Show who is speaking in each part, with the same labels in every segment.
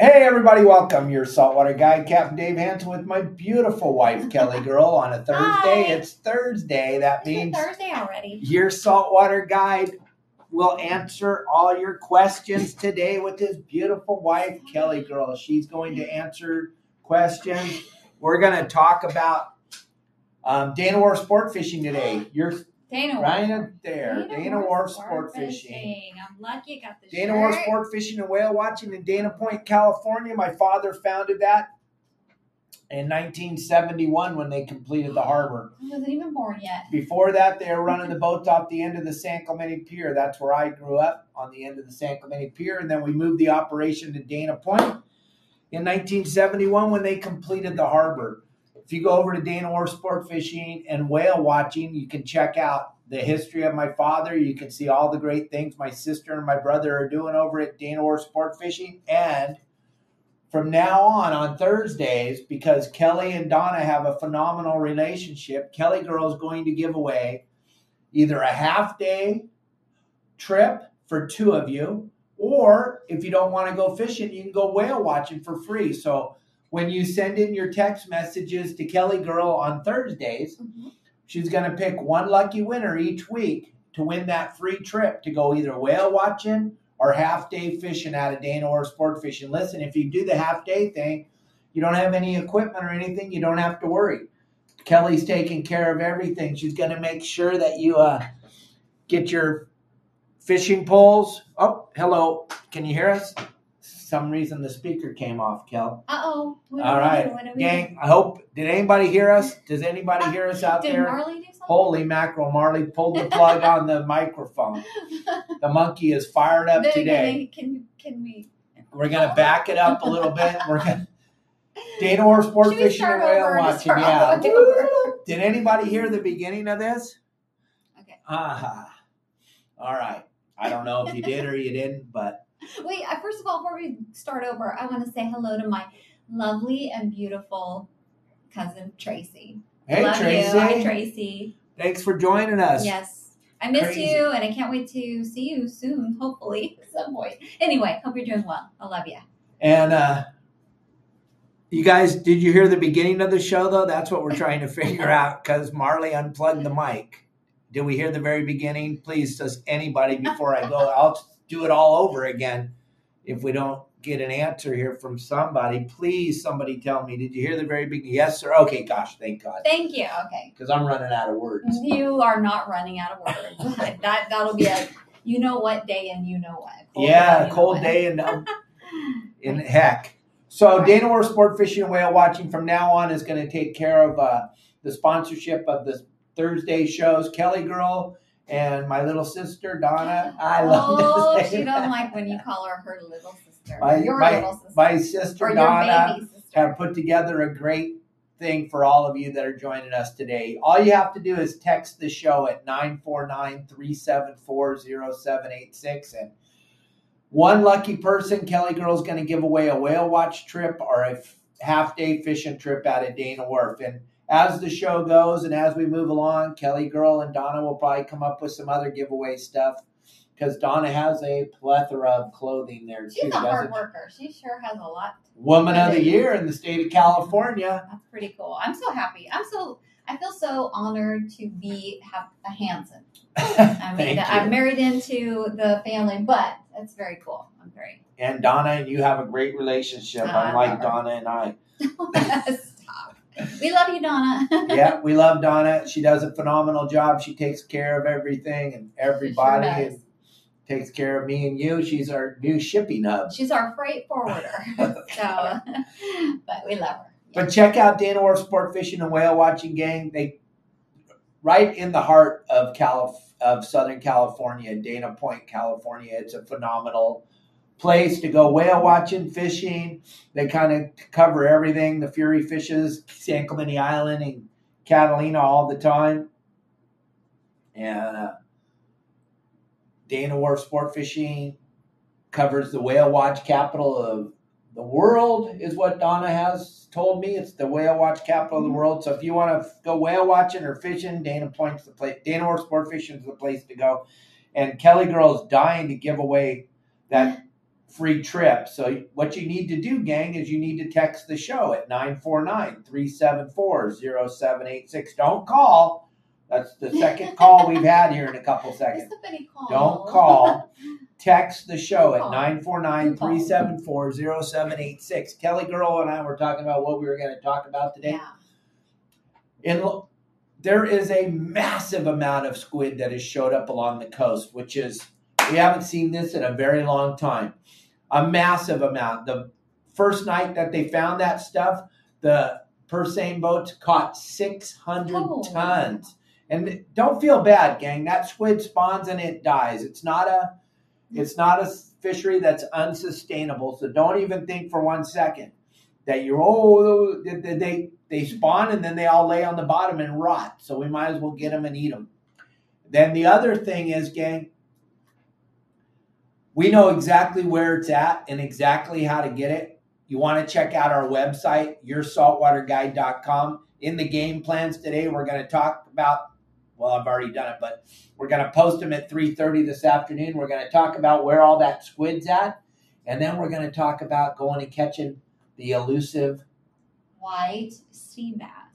Speaker 1: Hey everybody, welcome. Your saltwater guide, Captain Dave Hansen, with my beautiful wife, Kelly Girl, on a Thursday.
Speaker 2: Hi.
Speaker 1: It's Thursday. That means
Speaker 2: Thursday already?
Speaker 1: your saltwater guide will answer all your questions today with his beautiful wife, Kelly Girl. She's going to answer questions. We're going to talk about um, Dana Wharf sport fishing today. You're
Speaker 2: Dana
Speaker 1: right there. Dana, Wharf sport fishing.
Speaker 2: I'm lucky I got the
Speaker 1: Dana
Speaker 2: shirt.
Speaker 1: Wharf Sport Fishing and Whale Watching in Dana Point, California. My father founded that in 1971 when they completed the harbor.
Speaker 2: I wasn't even born yet.
Speaker 1: Before that, they were running the boats off the end of the San Clemente Pier. That's where I grew up, on the end of the San Clemente Pier. And then we moved the operation to Dana Point in 1971 when they completed the harbor. If you go over to Dana Wharf Sport Fishing and Whale Watching, you can check out the history of my father. You can see all the great things my sister and my brother are doing over at Dana Wharf Sport Fishing. And from now on, on Thursdays, because Kelly and Donna have a phenomenal relationship, Kelly Girl is going to give away either a half day trip for two of you, or if you don't want to go fishing, you can go whale watching for free. So when you send in your text messages to Kelly Girl on Thursdays,
Speaker 2: Mhm.
Speaker 1: she's going to pick one lucky winner each week to win that free trip to go either whale watching or half day fishing out of Dana or sport fishing. Listen, if you do the half day thing, you don't have any equipment or anything, you don't have to worry. Kelly's taking care of everything. She's going to make sure that you uh, get your fishing poles. Oh, hello. Can you hear us? Some reason the speaker came off, Kel.
Speaker 2: Uh oh.
Speaker 1: All right, gang. I hope. Did anybody hear us? Does anybody hear us out
Speaker 2: Did
Speaker 1: there?
Speaker 2: Marley do something?
Speaker 1: Holy mackerel! Marley pulled the plug on the microphone. The monkey is fired up
Speaker 2: Then
Speaker 1: today.
Speaker 2: Can, can, can we?
Speaker 1: We're gonna back it up a little bit. We're gonna Dana Wharf Sport Fishing and Whale? Watching. Yeah. Did anybody hear the beginning of this?
Speaker 2: Okay.
Speaker 1: Aha. All right. I don't know if you did or you didn't, but
Speaker 2: Wait, uh, first of all, before we start over, I want to say hello to my lovely and beautiful cousin, Tracy.
Speaker 1: hey
Speaker 2: Love
Speaker 1: Tracy,
Speaker 2: you. Hi, Tracy.
Speaker 1: thanks for joining us.
Speaker 2: Yes. I miss
Speaker 1: Crazy.
Speaker 2: you, and I can't wait to see you soon, hopefully, at some point. Anyway, hope you're doing well. I love you.
Speaker 1: And uh, you guys, did you hear the beginning of the show though? That's what we're trying to figure out because Marley unplugged the mic. Did we hear the very beginning? Please, does anybody before I go? I'll do it all over again if we don't get an answer here from somebody. Please, somebody tell me. Did you hear the very beginning? Yes, sir. Okay, gosh, thank God,
Speaker 2: Thank you. Okay.
Speaker 1: because I'm running out of words.
Speaker 2: You are not running out of words. that that'll be a you know what day and you know what. Cold
Speaker 1: yeah,
Speaker 2: know
Speaker 1: cold day and um, in heck. So Dana Wharf Sport Fishing and Whale Watching from now on is going to take care of uh, the sponsorship of the Thursday shows. Kelly Girl and my little sister Donna. I oh, love
Speaker 2: Oh,
Speaker 1: this
Speaker 2: she
Speaker 1: name.
Speaker 2: don't like when you call her her little sister.
Speaker 1: My-
Speaker 2: your
Speaker 1: my-
Speaker 2: little sister.
Speaker 1: My sister
Speaker 2: or
Speaker 1: Donna
Speaker 2: baby sister.
Speaker 1: have put together a great thing for all of you that are joining us today. All you have to do is text the show at 949-374-0786 and one lucky person, Kelly Girl's going to give away a whale watch trip or a half day fishing trip out of Dana Wharf. And as the show goes and as we move along, Kelly Girl and Donna will probably come up with some other giveaway stuff because Donna has a plethora of clothing there too.
Speaker 2: She's a hard worker. She sure has a lot.
Speaker 1: Woman of the Year in the state of California.
Speaker 2: That's pretty cool. I'm so happy. I'm so I feel so honored to be have a Hansen. I mean, I'm married into the family, but it's very cool. I'm very
Speaker 1: And Donna and you have a great relationship,
Speaker 2: I
Speaker 1: unlike. Donna and I.
Speaker 2: stop. We love you, Donna.
Speaker 1: yeah, we love Donna. She does a phenomenal job. She takes care of everything and everybody
Speaker 2: sure
Speaker 1: and takes care of me and you. She's our new shipping hub.
Speaker 2: She's our freight forwarder. so, but we love her.
Speaker 1: But check out Dana Wharf Sport Fishing and Whale Watching Gang. They right in the heart of Calif- of Southern California, Dana Point, California. It's a phenomenal place to go whale watching, fishing. They kind of cover everything. The Fury fishes San Clemente Island and Catalina all the time. And uh, Dana Wharf Sport Fishing covers the whale watch capital of the world, is what Donna has told me. It's the whale watch capital of the world. So if you want to go whale watching or fishing, Dana Point's the place. Dana Wharf Sport Fishing is the place to go. And Kelly Girl is dying to give away that free trip. So what you need to do, gang, is you need to text the show at 949-374-0786. Don't call. That's the second call we've had here in a couple seconds.
Speaker 2: Call.
Speaker 1: Don't call. Text the show at
Speaker 2: Call.
Speaker 1: 949-374-0786. Kelly Girl and I were talking about what we were going to talk about today.
Speaker 2: Yeah.
Speaker 1: In there is a massive amount of squid that has showed up along the coast, which is we haven't seen this in a very long time. A massive amount. The first night that they found that stuff, the purse seine boats caught 600
Speaker 2: Oh.
Speaker 1: tons. And don't feel bad, gang. That squid spawns and it dies. It's not a it's not a fishery that's unsustainable. So don't even think for one second that you're oh they they, they spawn and then they all lay on the bottom and rot. So we might as well get them and eat them. Then the other thing is, gang, we know exactly where it's at and exactly how to get it. You want to check out our website, yoursaltwaterguide.com. In the game plans today, we're going to talk about. Well, I've already done it, but we're going to post them at 3:30 this afternoon. We're going to talk about where all that squid's at, and then we're going to talk about going and catching the elusive.
Speaker 2: White sea bass.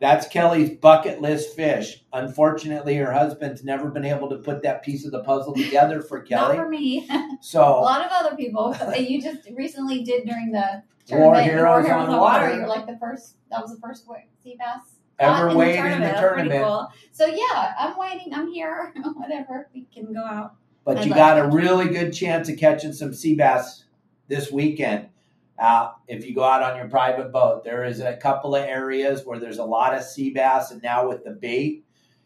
Speaker 1: That's Kelly's bucket list fish. Unfortunately, her husband's never been able to put that piece of the puzzle together for Kelly.
Speaker 2: Not for me.
Speaker 1: So a
Speaker 2: lot of other people. You just recently did during the
Speaker 1: War
Speaker 2: tournament,
Speaker 1: Heroes
Speaker 2: War
Speaker 1: on
Speaker 2: on
Speaker 1: Water.
Speaker 2: You're like the first. That was the first sea bass.
Speaker 1: ever weighed in the
Speaker 2: That's pretty
Speaker 1: tournament,
Speaker 2: cool. So yeah, I'm waiting. I'm here. Whatever. We can go out.
Speaker 1: but
Speaker 2: I'd
Speaker 1: you got a really good chance of catching some sea bass this weekend. Uh, if you go out on your private boat, there is a couple of areas where there's a lot of sea bass, and now with the bait,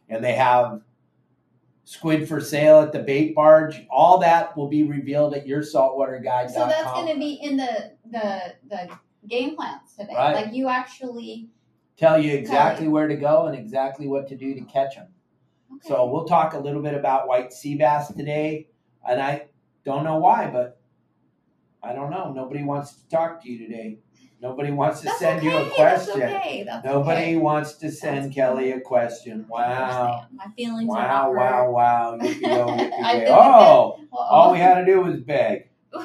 Speaker 1: and they have squid for sale at the bait barge. All that will be revealed at yoursaltwaterguide.com.
Speaker 2: So that's going to be in the the the game plans today.
Speaker 1: Right.
Speaker 2: Like you actually.
Speaker 1: tell you exactly where to go and exactly what to do to catch them.
Speaker 2: Okay.
Speaker 1: So we'll talk a little bit about white sea bass today, and I don't know why, but I don't know. Nobody wants to talk to you today. Nobody wants to
Speaker 2: That's
Speaker 1: send you a question.
Speaker 2: That's okay. That's
Speaker 1: Nobody
Speaker 2: okay.
Speaker 1: wants to send
Speaker 2: That's
Speaker 1: Kelly a question. Wow.
Speaker 2: My feelings are
Speaker 1: Wow, wow, wow. Yippee go, yippee
Speaker 2: I
Speaker 1: yay. Oh,
Speaker 2: Well,
Speaker 1: all oh. we had to do was beg.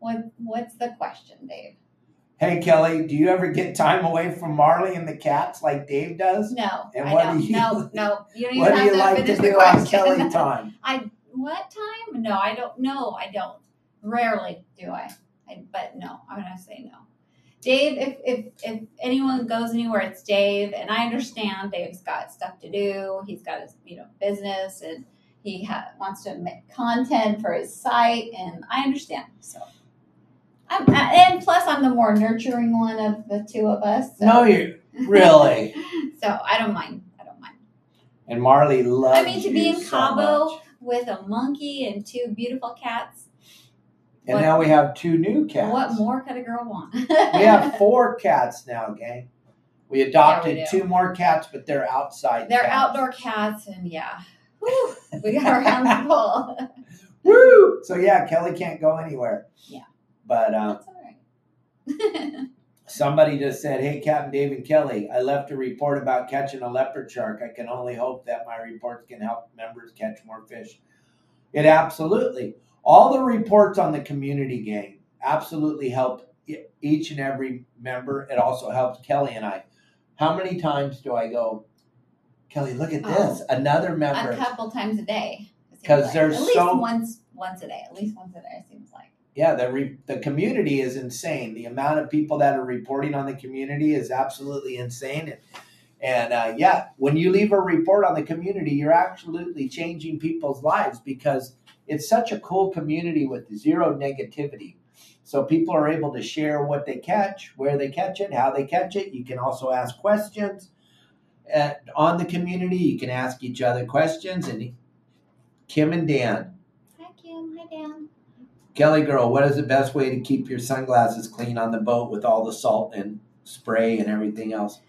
Speaker 2: What What's the question, Dave?
Speaker 1: Hey, Kelly, do you ever get time away from Marley and the cats like Dave does?
Speaker 2: No,
Speaker 1: And what do you-
Speaker 2: no, no. You don't
Speaker 1: What do you
Speaker 2: to
Speaker 1: like to do on. Kelly time?
Speaker 2: I what time? No, I don't. No, I don't. Rarely do I. I but no, I'm gonna say no. Dave, if if if anyone goes anywhere, it's Dave, and I understand Dave's got stuff to do. He's got his you know business, and he ha- wants to make content for his site, and I understand. So, I'm uh, and plus I'm the more nurturing one of the two of us. So.
Speaker 1: No, you really.
Speaker 2: so I don't mind. I don't mind.
Speaker 1: And Marley loves
Speaker 2: I mean, to be in
Speaker 1: so
Speaker 2: Cabo
Speaker 1: much.
Speaker 2: with a monkey and two beautiful cats.
Speaker 1: And
Speaker 2: what-
Speaker 1: now we have two new cats.
Speaker 2: What more could a girl want?
Speaker 1: We have four cats now, gang. We adopted
Speaker 2: Yeah, we
Speaker 1: two more cats, but they're outside.
Speaker 2: They're
Speaker 1: cats.
Speaker 2: outdoor cats, and yeah, Whew, we got our hands full.
Speaker 1: Woo! So yeah, Kelly can't go anywhere.
Speaker 2: Yeah.
Speaker 1: But um,
Speaker 2: That's all right.
Speaker 1: somebody just said, "Hey, Captain Dave and Kelly, I left a report about catching a leopard shark. I can only hope that my reports can help members catch more fish." It absolutely. All the reports on the community game absolutely helped e- each and every member. It also helps Kelly and I. How many times do I go, Kelly? Look at this, another member.
Speaker 2: a couple times a day.
Speaker 1: Because
Speaker 2: like.
Speaker 1: there's
Speaker 2: at least
Speaker 1: so-
Speaker 2: once once a day. At least once a day. It seems like.
Speaker 1: Yeah, the re- the community is insane. The amount of people that are reporting on the community is absolutely insane. And, and uh, yeah, when you leave a report on the community, you're absolutely changing people's lives because it's such a cool community with zero negativity. So people are able to share what they catch, where they catch it, how they catch it. You can also ask questions uh, on the community. You can ask each other questions. And Kim and Dan,
Speaker 2: Hi Kim. Hi Dan.
Speaker 1: Kelly girl, what is the best way to keep your sunglasses clean on the boat with all the salt and spray and everything else?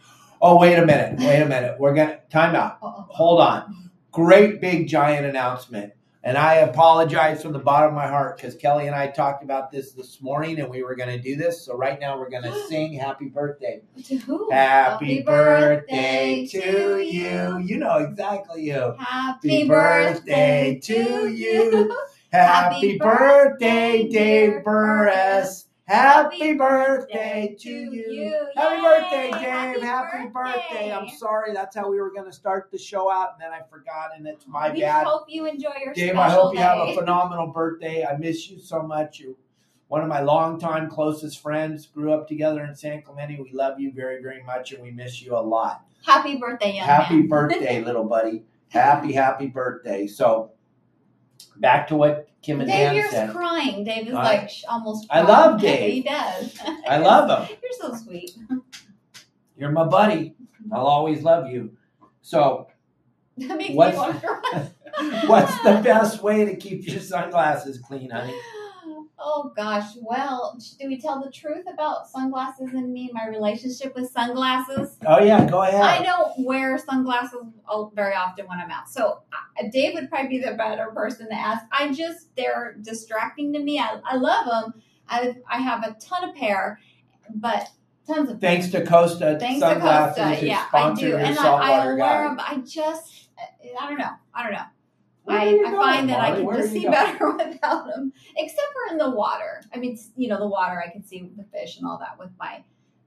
Speaker 1: Oh, wait a minute. Wait a minute. We're gonna time out.
Speaker 2: Uh-oh.
Speaker 1: Hold on. Great big giant announcement. And I apologize from the bottom of my heart because Kelly and I talked about this this morning and we were going to do this. So right now we're going to sing happy birthday.
Speaker 2: To who?
Speaker 1: Happy birthday to you. You know exactly you.
Speaker 2: Happy birthday to you.
Speaker 1: Happy birthday, Dave Burris. Happy birthday to you. Happy birthday, Dave.
Speaker 2: Happy
Speaker 1: Happy birthday. I'm sorry. That's how we were going to start the show out, and then I forgot, and it's my
Speaker 2: we
Speaker 1: bad.
Speaker 2: hope you enjoy your
Speaker 1: Dave, I hope you have a phenomenal birthday. I miss you so much. You're one of my longtime closest friends. Grew up together in San Clemente. We love you very, very much, and we miss you a lot.
Speaker 2: Happy birthday, young
Speaker 1: Happy
Speaker 2: man.
Speaker 1: birthday, little buddy. Happy, happy birthday. So, back to what Kim and
Speaker 2: Dave,
Speaker 1: Dan
Speaker 2: you're
Speaker 1: said.
Speaker 2: crying. Dave is
Speaker 1: I-
Speaker 2: like almost.
Speaker 1: I
Speaker 2: crying.
Speaker 1: love Dave.
Speaker 2: he does.
Speaker 1: I love him.
Speaker 2: You're so sweet.
Speaker 1: You're my buddy. I'll always love you. So,
Speaker 2: That makes
Speaker 1: What's- what's the best way to keep your sunglasses clean, honey?
Speaker 2: Oh gosh. Well, do we tell the truth about sunglasses and me, my relationship with sunglasses?
Speaker 1: Oh, yeah, go ahead.
Speaker 2: I don't wear sunglasses very often when I'm out. So Dave would probably be the better person to ask. I just they're distracting to me. I, I love them. I I have a ton of pair, but tons of
Speaker 1: Thanks to Costa
Speaker 2: thanks to Costa. Yeah, I do, and I, I wear them. I just I don't know. I don't know.
Speaker 1: Where
Speaker 2: I, I find that I can
Speaker 1: Where
Speaker 2: just see
Speaker 1: going?
Speaker 2: better without them, except for in the water. I mean, you know, the water I can see the fish and all that with my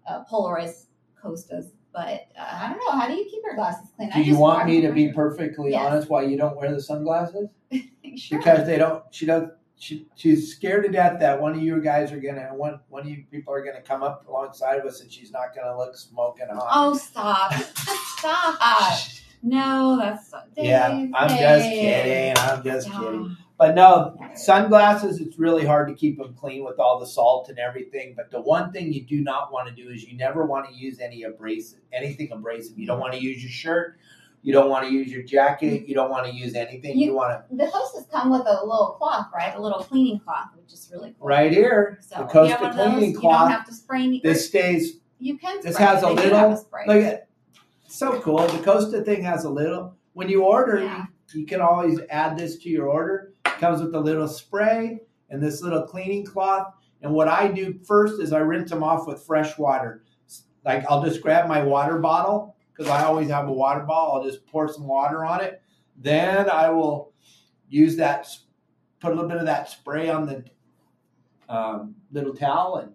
Speaker 2: uh, polarized Costas. But uh, I don't know. How do you keep your glasses clean?
Speaker 1: Do
Speaker 2: I
Speaker 1: you want me to
Speaker 2: them.
Speaker 1: be perfectly
Speaker 2: Yes.
Speaker 1: honest why you don't wear the sunglasses?
Speaker 2: sure.
Speaker 1: Because they don't. She does. She, she's scared to death that one of you guys are gonna one one of you people are gonna come up alongside of us and she's not gonna look smoking hot.
Speaker 2: oh, stop! stop! No, that's
Speaker 1: yeah, I'm just kidding. I'm just
Speaker 2: Yeah.
Speaker 1: kidding. But no, sunglasses. It's really hard to keep them clean with all the salt and everything. But the one thing you do not want to do is you never want to use any abrasive, anything abrasive. You don't want to use your shirt. You don't want to use your jacket. You don't want to use anything. You,
Speaker 2: You-
Speaker 1: want to
Speaker 2: The Costas come with a little cloth, right? A little cleaning cloth, which is really cool.
Speaker 1: right here.
Speaker 2: So
Speaker 1: the Costa
Speaker 2: have those,
Speaker 1: cleaning
Speaker 2: You don't have to spray. Any,
Speaker 1: This stays.
Speaker 2: you can.
Speaker 1: This
Speaker 2: spray.
Speaker 1: has a little-
Speaker 2: have a spray.
Speaker 1: Look at. So cool. The Costa thing has a little. When you order,
Speaker 2: Yeah.
Speaker 1: you, can always add this to your order. It comes with a little spray and this little cleaning cloth. And what I do first is I rinse them off with fresh water. Like I'll just grab my water bottle because I always have a water bottle. I'll just pour some water on it. Then I will use that, put a little bit of that spray on the um, little towel and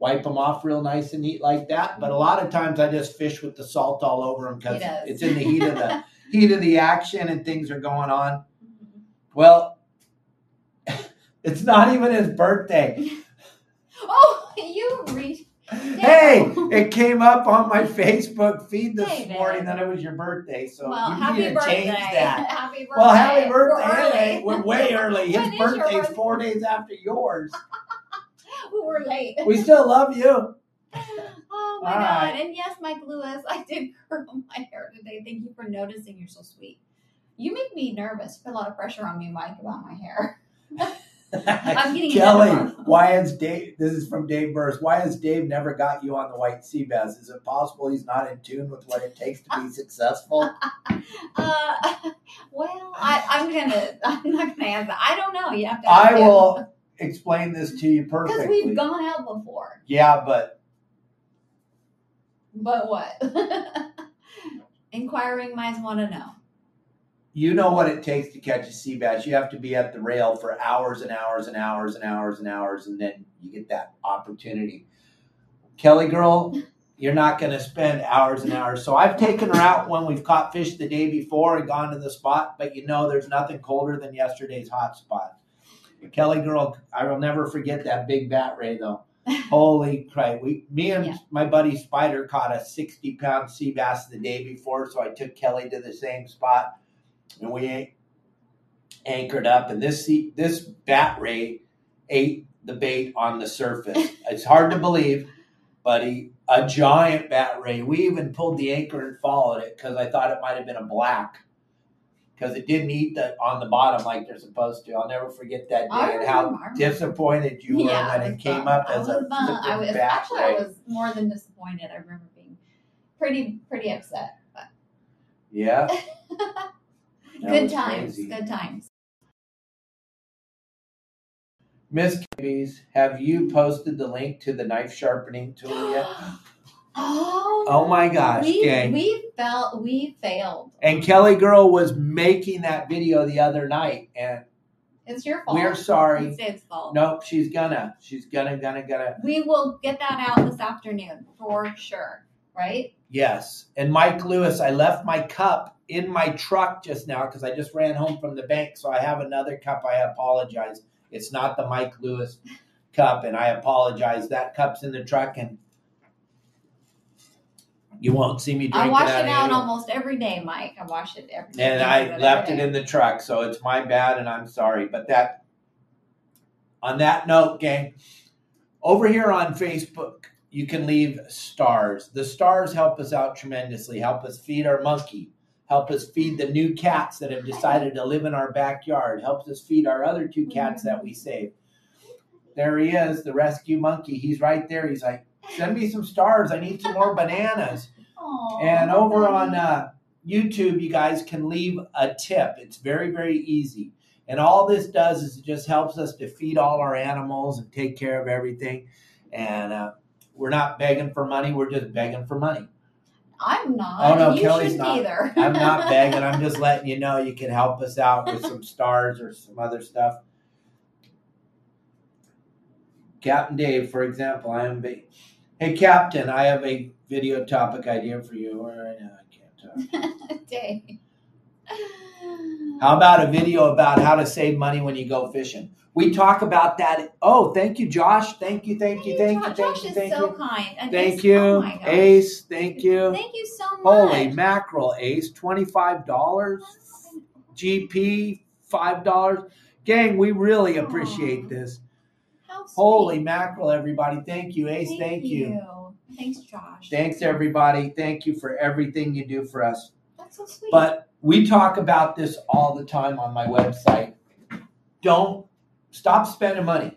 Speaker 1: wipe them off real nice and neat like that. But a lot of times I just fish with the salt all over them because it's in the heat of the heat of the action and things are going on.
Speaker 2: Mhm.
Speaker 1: Well, it's not even his birthday.
Speaker 2: Oh, you read.
Speaker 1: Hey, it came up on my Facebook feed this
Speaker 2: David.
Speaker 1: morning that it was your birthday, so
Speaker 2: well,
Speaker 1: you need to
Speaker 2: birthday.
Speaker 1: change that.
Speaker 2: happy birthday.
Speaker 1: Well, happy
Speaker 2: We're
Speaker 1: birthday!
Speaker 2: early.
Speaker 1: We're way early. His
Speaker 2: When is birthday?
Speaker 1: four days after yours.
Speaker 2: We're late.
Speaker 1: We still love you.
Speaker 2: Oh my
Speaker 1: All
Speaker 2: god!
Speaker 1: right.
Speaker 2: And yes, Mike Lewis, I did curl my hair today. Thank you for noticing. You're so sweet. You make me nervous. Put a lot of pressure on me, Mike, about my hair. I'm getting
Speaker 1: Kelly, why has Dave? This is from Dave Burris. Why has Dave never got you on the white sea bass? Is it possible he's not in tune with what it takes to be successful?
Speaker 2: Uh, well, I, I'm gonna. I'm not gonna answer. I don't know. You have to. ask
Speaker 1: I
Speaker 2: him.
Speaker 1: Explain this to you perfectly.
Speaker 2: Because we've gone out before.
Speaker 1: yeah, but
Speaker 2: But what? Inquiring minds want to know.
Speaker 1: you know what it takes to catch a sea bass. You have to be at the rail for hours and hours and hours and hours and hours, and then you get that opportunity. Kelly girl, you're not going to spend hours and hours. So I've taken her out when we've caught fish the day before and gone to the spot, but you know there's nothing colder than yesterday's hot spot. Kelly girl, I will never forget that big bat ray though. Holy crap! We, me and
Speaker 2: Yeah.
Speaker 1: my buddy Spider caught a 60 pound sea bass the day before, so I took Kelly to the same spot and we anchored up. And this sea, this bat ray ate the bait on the surface. it's hard to believe, but he a giant bat ray. We even pulled the anchor and followed it because I thought it might have been a black. Because it didn't eat the on the bottom like they're supposed to. I'll never forget that day
Speaker 2: I
Speaker 1: and how
Speaker 2: remember,
Speaker 1: disappointed you were
Speaker 2: Yeah,
Speaker 1: when
Speaker 2: it
Speaker 1: came up
Speaker 2: I
Speaker 1: as a
Speaker 2: was fun. I was actually I was more than disappointed. I remember being pretty pretty upset. But
Speaker 1: Yeah.
Speaker 2: Good times.
Speaker 1: crazy.
Speaker 2: Good times.
Speaker 1: Miss Cabbies, have you posted the link to the knife sharpening tool yet?
Speaker 2: oh,
Speaker 1: Oh my gosh,
Speaker 2: we
Speaker 1: gang.
Speaker 2: we felt we failed.
Speaker 1: And Kelly Girl was making that video the other night, and
Speaker 2: It's your fault.
Speaker 1: we're sorry.
Speaker 2: It's Dave's fault.
Speaker 1: Nope, she's gonna. She's gonna, gonna, gonna.
Speaker 2: We will get that out this afternoon for sure. Right?
Speaker 1: Yes. And Mike Lewis, I left my cup in my truck just now because I just ran home from the bank. So I have another cup. I apologize. It's not the Mike Lewis cup, and I apologize. That cup's in the truck, and you won't see me drinking
Speaker 2: I wash
Speaker 1: out
Speaker 2: it out almost every day, Mike. I wash it every day.
Speaker 1: and I left it in the truck, so it's my bad, and I'm sorry. But that, on that note, gang, over here on Facebook, you can leave stars. The stars help us out tremendously. Help us feed our monkey. Help us feed the new cats that have decided to live in our backyard. Helps us feed our other two cats mm-hmm. that we saved. There he is, the rescue monkey. He's right there. He's like, send me some stars. I need some more bananas.
Speaker 2: Aw,
Speaker 1: And over on uh, YouTube, you guys can leave a tip. It's very, very easy. And all this does is it just helps us to feed all our animals and take care of everything. And uh, we're not begging for money. We're just begging for money.
Speaker 2: I'm not.
Speaker 1: Oh, no,
Speaker 2: you
Speaker 1: Kelly's
Speaker 2: shouldn't
Speaker 1: not.
Speaker 2: either.
Speaker 1: I'm not begging. I'm just letting you know you can help us out with some stars or some other stuff. Captain Dave, for example, I am. Be- hey, Captain, I have a video topic idea for you. Now I can't talk.
Speaker 2: Dang.
Speaker 1: How about a video about how to save money when you go fishing? We talk about that. Oh, thank you, Josh. Thank you, thank you, thank you,
Speaker 2: Josh,
Speaker 1: thank
Speaker 2: Josh
Speaker 1: you,
Speaker 2: is
Speaker 1: thank
Speaker 2: so
Speaker 1: you.
Speaker 2: kind. And
Speaker 1: Thank
Speaker 2: Ace-
Speaker 1: you,
Speaker 2: Oh.
Speaker 1: Ace. Thank you.
Speaker 2: Thank you so much.
Speaker 1: Holy mackerel, Ace. $25. GP, $5. Gang, we really appreciate
Speaker 2: Aw.
Speaker 1: this. Holy mackerel, everybody. Thank you, Ace. Thank, you.
Speaker 2: Thanks, Josh.
Speaker 1: Thanks, everybody. Thank you for everything you do for us.
Speaker 2: That's so sweet.
Speaker 1: But we talk about this all the time on my website. Don't stop spending money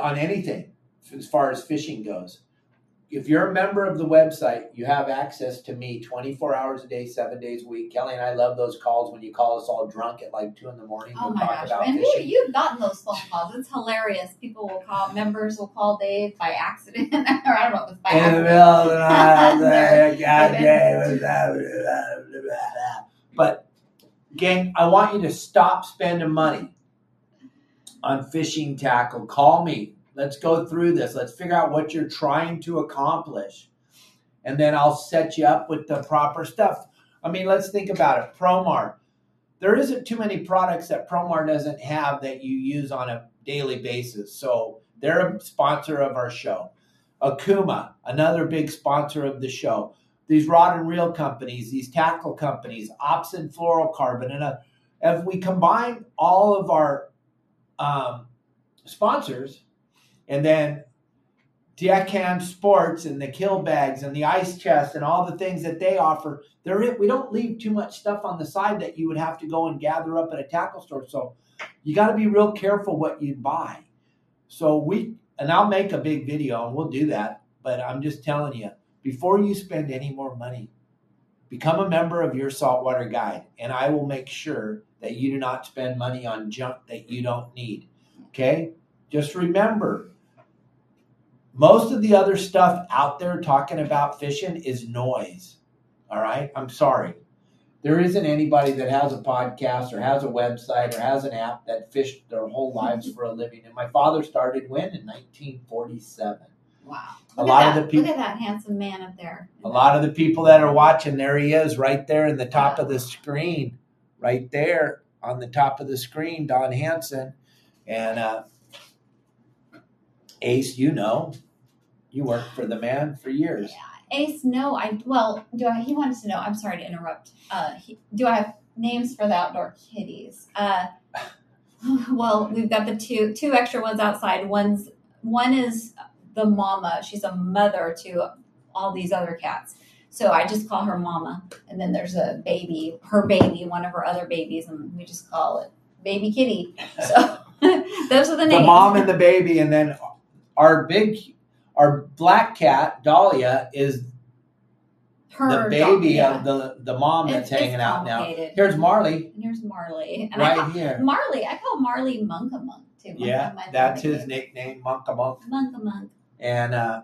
Speaker 1: on anything as far as fishing goes. If you're a member of the website, you have access to me 24 hours a day, seven days a week. Kelly and I love those calls when you call us all drunk at like two in the morning.
Speaker 2: Oh
Speaker 1: to
Speaker 2: my gosh! And you, you've gotten those phone calls. It's hilarious. People will call. Members will call Dave by accident, or I don't know if it's by
Speaker 1: in the middle of the night, God blah, blah. But, gang, I want you to stop spending money on fishing tackle. Call me. Let's go through this. Let's figure out what you're trying to accomplish. And then I'll set you up with the proper stuff. I mean, let's think about it. Promar. There isn't too many products that Promar doesn't have that you use on a daily basis. So they're a sponsor of our show. Okuma, another big sponsor of the show. These rod and reel companies, these tackle companies, Opsin Fluorocarbon, and uh, if we combine all of our um, sponsors, and then Deckhand Sports and the kill bags and the ice chest and all the things that they offer, there we don't leave too much stuff on the side that you would have to go and gather up at a tackle store. So you got to be real careful what you buy. So we and I'll make a big video and we'll do that. But I'm just telling you, before you spend any more money, become a member of your saltwater guide, and I will make sure that you do not spend money on junk that you don't need. Okay? Just remember, most of the other stuff out there talking about fishing is noise. All right? I'm sorry. There isn't anybody that has a podcast or has a website or has an app that fished their whole lives for a living. And my father started when? In 1947.
Speaker 2: Wow.
Speaker 1: A
Speaker 2: Look
Speaker 1: lot
Speaker 2: at
Speaker 1: of the peop-
Speaker 2: Look at that handsome man up there.
Speaker 1: A lot of the people that are watching, there he is right there in the top of the screen, right there on the top of the screen, Don Hansen. And uh, Ace, you know, you worked for the man for years.
Speaker 2: Ace, no, I well, do I? He wanted to know. I'm sorry to interrupt. Uh, he, do I have names for the outdoor kitties? Uh, well, we've got the two two extra ones outside. One's one is the mama. She's a mother to all these other cats. So I just call her Mama, and then there's a baby, her baby, one of her other babies, and we just call it Baby Kitty. So those are the names.
Speaker 1: the mom and the baby, and then our big, our black cat Dahlia is
Speaker 2: her
Speaker 1: the baby
Speaker 2: dog,
Speaker 1: of the the mom that's
Speaker 2: It's- it's
Speaker 1: hanging out now.
Speaker 2: complicated.
Speaker 1: Here's Marley
Speaker 2: And here's Marley, and I
Speaker 1: right
Speaker 2: call,
Speaker 1: here.
Speaker 2: Marley, I call Marley Monka Monk too. Monka
Speaker 1: Yeah,
Speaker 2: Monk,
Speaker 1: that's his nickname, Monka Monk.
Speaker 2: Monka Monk.
Speaker 1: And uh,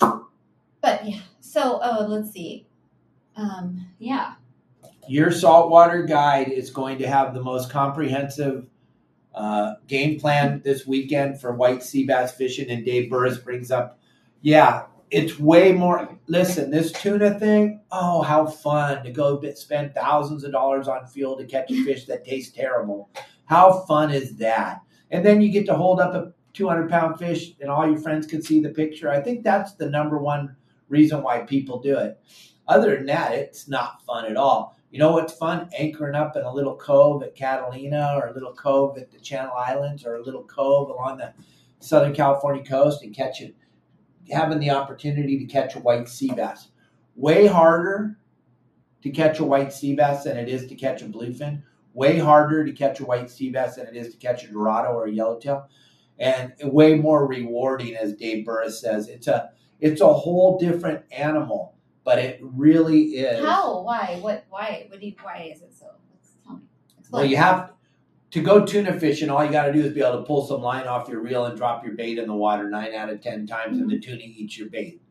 Speaker 2: But yeah, so oh, let's see. Um, yeah,
Speaker 1: your saltwater guide is going to have the most comprehensive uh, game plan this weekend for white sea bass fishing. And Dave Burris brings up, yeah, it's way more. Listen, this tuna thing, oh, how fun to go spend thousands of dollars on fuel to catch a fish that tastes terrible. How fun is that? And then you get to hold up a 200 pound fish and all your friends can see the picture. I think that's the number one reason why people do it. Other than that, it's not fun at all. You know what's fun? Anchoring up in a little cove at Catalina or a little cove at the Channel Islands or a little cove along the Southern California coast and catching, having the opportunity to catch a white sea bass. Way harder to catch a white sea bass than it is to catch a bluefin. Way harder to catch a white sea bass than it is to catch a dorado or a yellowtail. And way more rewarding, as Dave Burris says. It's a it's a whole different animal, but it really is.
Speaker 2: how? Why? What? Why? What do you, Why is it so? Tell me. Explain.
Speaker 1: Well, you have to go tuna fishing. All you got to do is be able to pull some line off your reel and drop your bait in the water nine out of ten times, and the mm-hmm. tuna eats your bait.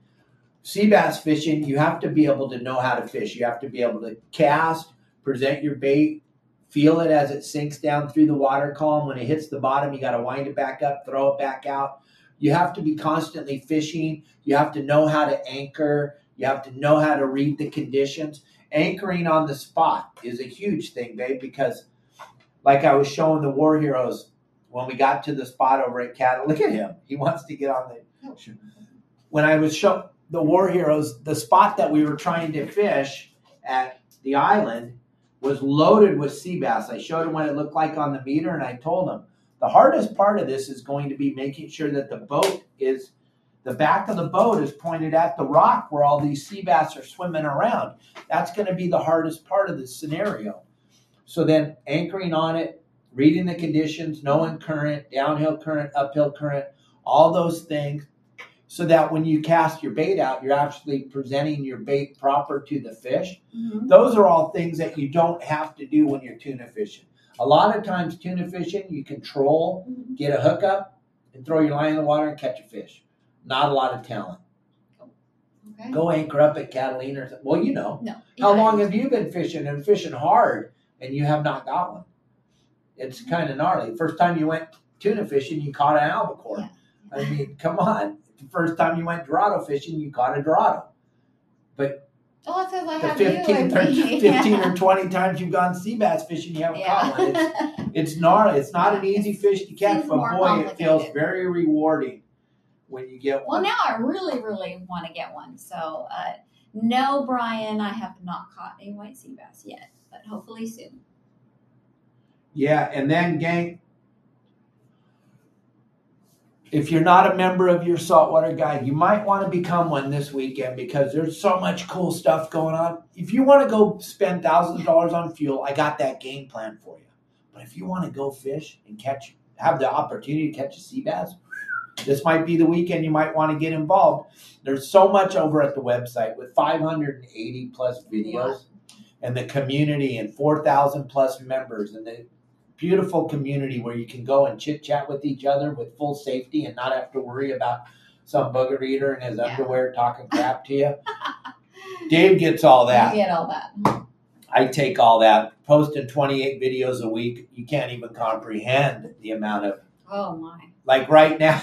Speaker 1: Sea bass fishing, you have to be able to know how to fish. You have to be able to cast, present your bait, feel it as it sinks down through the water column. When it hits the bottom, you got to wind it back up, throw it back out. You have to be constantly fishing. You have to know how to anchor. You have to know how to read the conditions. Anchoring on the spot is a huge thing, babe, because like I was showing the war heroes when we got to the spot over at Cattle. Look at him. He wants to get on the when I was showing the war heroes, the spot that we were trying to fish at the island was loaded with sea bass. I showed him what it looked like on the meter, and I told him the hardest part of this is going to be making sure that the boat is the back of the boat is pointed at the rock where all these sea bass are swimming around. That's going to be the hardest part of the scenario. So then anchoring on it, reading the conditions, knowing current, downhill current, uphill current, all those things, so that when you cast your bait out, you're actually presenting your bait proper to the fish.
Speaker 2: Mhm.
Speaker 1: Those are all things that you don't have to do when you're tuna fishing. A lot of times, tuna fishing, you control,
Speaker 2: Mhm.
Speaker 1: get a hookup, and throw your line in the water and catch a fish. Not a lot of talent.
Speaker 2: Okay.
Speaker 1: Go anchor up at Catalina or something. Well, you know.
Speaker 2: No.
Speaker 1: How
Speaker 2: Yeah.
Speaker 1: long have you been fishing and fishing hard and you have not got one? It's kind of gnarly. First time you went tuna fishing, you caught an albacore.
Speaker 2: Yeah.
Speaker 1: I mean, come on. The first time you went dorado fishing, you caught a dorado.
Speaker 2: Oh, it says I
Speaker 1: The
Speaker 2: have
Speaker 1: 15,
Speaker 2: you.
Speaker 1: or,
Speaker 2: and me.
Speaker 1: 15 or 20 times you've gone sea bass fishing, you haven't caught one. It's, it's gnarly. It's not an easy fish to catch, but boy, it feels very rewarding when you get one.
Speaker 2: well, now I really, really want to get one. So, uh, no, Brian, I have not caught a white sea bass yet, but hopefully soon.
Speaker 1: Yeah, and then gang, if you're not a member of your saltwater guide, you might want to become one this weekend because there's so much cool stuff going on. If you want to go spend thousands of dollars on fuel, I got that game plan for you. But if you want to go fish and catch, have the opportunity to catch a sea bass, this might be the weekend you might want to get involved. There's so much over at the website with 580 plus videos and the community and 4,000 plus members and the beautiful community where you can go and chit chat with each other with full safety and not have to worry about some bugger eater in his
Speaker 2: Yeah.
Speaker 1: underwear talking crap to you. Dave gets all that.
Speaker 2: You get all that.
Speaker 1: I take all that. Posting 28 videos a week, you can't even comprehend the amount of
Speaker 2: Oh my.
Speaker 1: like right now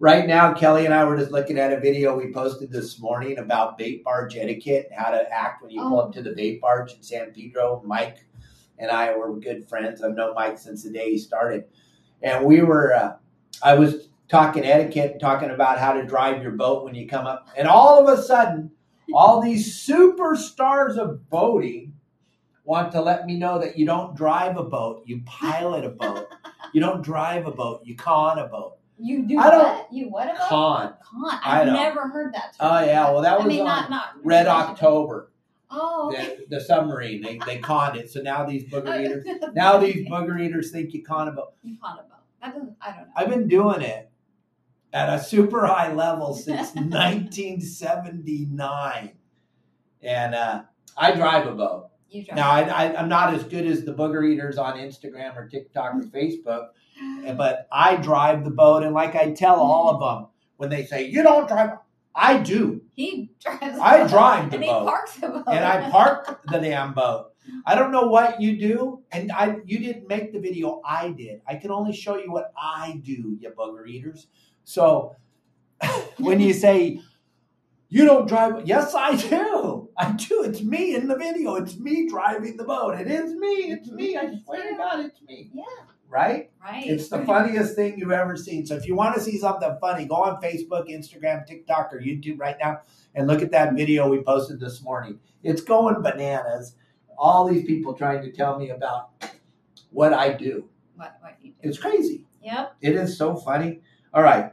Speaker 1: right now kelly and i were just looking at a video we posted this morning about bait barge etiquette and how to act when you pull up to the bait barge in san pedro. Mike and i were good friends. I've known mike since the day he started. And we were uh, i was talking etiquette and talking about how to drive your boat when you come up. And all of a sudden all these superstars of boating want to let me know that you don't drive a boat you pilot a boat. You don't drive a boat, you con a boat.
Speaker 2: You do
Speaker 1: I don't-
Speaker 2: what? You what about?
Speaker 1: Con.
Speaker 2: Con.
Speaker 1: I
Speaker 2: I've
Speaker 1: don't-
Speaker 2: never heard that. Term.
Speaker 1: Oh yeah, well that
Speaker 2: I
Speaker 1: was
Speaker 2: mean,
Speaker 1: on
Speaker 2: not not
Speaker 1: Red October,
Speaker 2: Oh, okay.
Speaker 1: the, the submarine. They they conned it. So now these booger eaters, now these booger eaters think you con about.
Speaker 2: You con about. That doesn't. I don't know.
Speaker 1: I've been doing it at a super high level since 1979, and uh, I drive a boat.
Speaker 2: you drive.
Speaker 1: Now I, I, I'm not as good as the booger eaters on Instagram or TikTok or Facebook, but I drive the boat, and like I tell all of them when they say you don't drive, I do.
Speaker 2: He drives.
Speaker 1: I
Speaker 2: boat,
Speaker 1: drive the
Speaker 2: and
Speaker 1: boat.
Speaker 2: he parks the boat.
Speaker 1: and I park the damn boat. I don't know what you do, and I you didn't make the video. I did. I can only show you what I do, you bugger eaters. So when you say you don't drive, yes, I do. I do. It's me in the video. It's me driving the boat. It is me. It's me. I swear to God, it's me.
Speaker 2: Yeah.
Speaker 1: Right?
Speaker 2: Right.
Speaker 1: It's the funniest thing you've ever seen. So if you want to see something funny, go on Facebook, Instagram, TikTok, or YouTube right now and look at that video we posted this morning. It's going bananas. All these people trying to tell me about what I do.
Speaker 2: What? What you do?
Speaker 1: It's crazy.
Speaker 2: Yep.
Speaker 1: It is so funny. All right.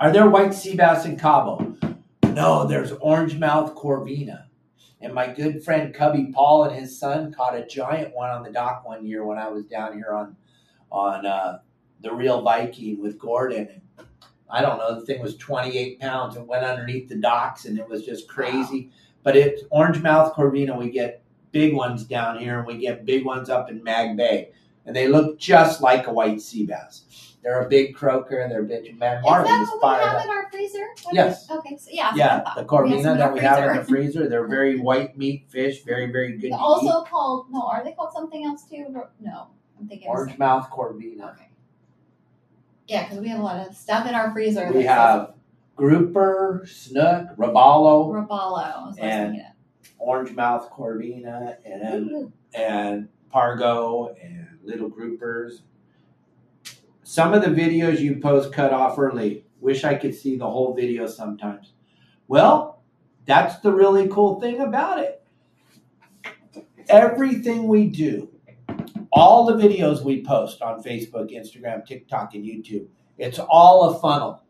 Speaker 1: Are there white sea bass in Cabo? No, there's orange mouth corvina. And my good friend Cubby Paul and his son caught a giant one on the dock one year when I was down here on on uh, the real Viking with Gordon. And I don't know, the thing was 28 pounds and went underneath the docks and it was just crazy. But it's orange mouth corvina. We get big ones down here and we get big ones up in Mag Bay. And they look just like a white sea bass. They're a big croaker. And they're a big man.
Speaker 2: Is
Speaker 1: Marley's
Speaker 2: that what we have
Speaker 1: up.
Speaker 2: in our freezer? What
Speaker 1: Yes.
Speaker 2: is- Okay. So yeah. that's what I
Speaker 1: Yeah, the corvina that we have in the
Speaker 2: freezer.
Speaker 1: freezer. They're very white meat fish, very, very good to eat.
Speaker 2: Also called no, are they called something else too? No, I'm thinking.
Speaker 1: Orange mouth corvina.
Speaker 2: Okay. Yeah, because we have a lot of stuff in our freezer.
Speaker 1: We have grouper, snook,
Speaker 2: says
Speaker 1: robalo,
Speaker 2: robalo. is what I was
Speaker 1: and orange mouth corvina, and and pargo and little groupers. Some of the videos you post cut off early. Wish I could see the whole video sometimes. Well, that's the really cool thing about it. Everything we do, all the videos we post on Facebook, Instagram, TikTok, and YouTube, it's all a funnel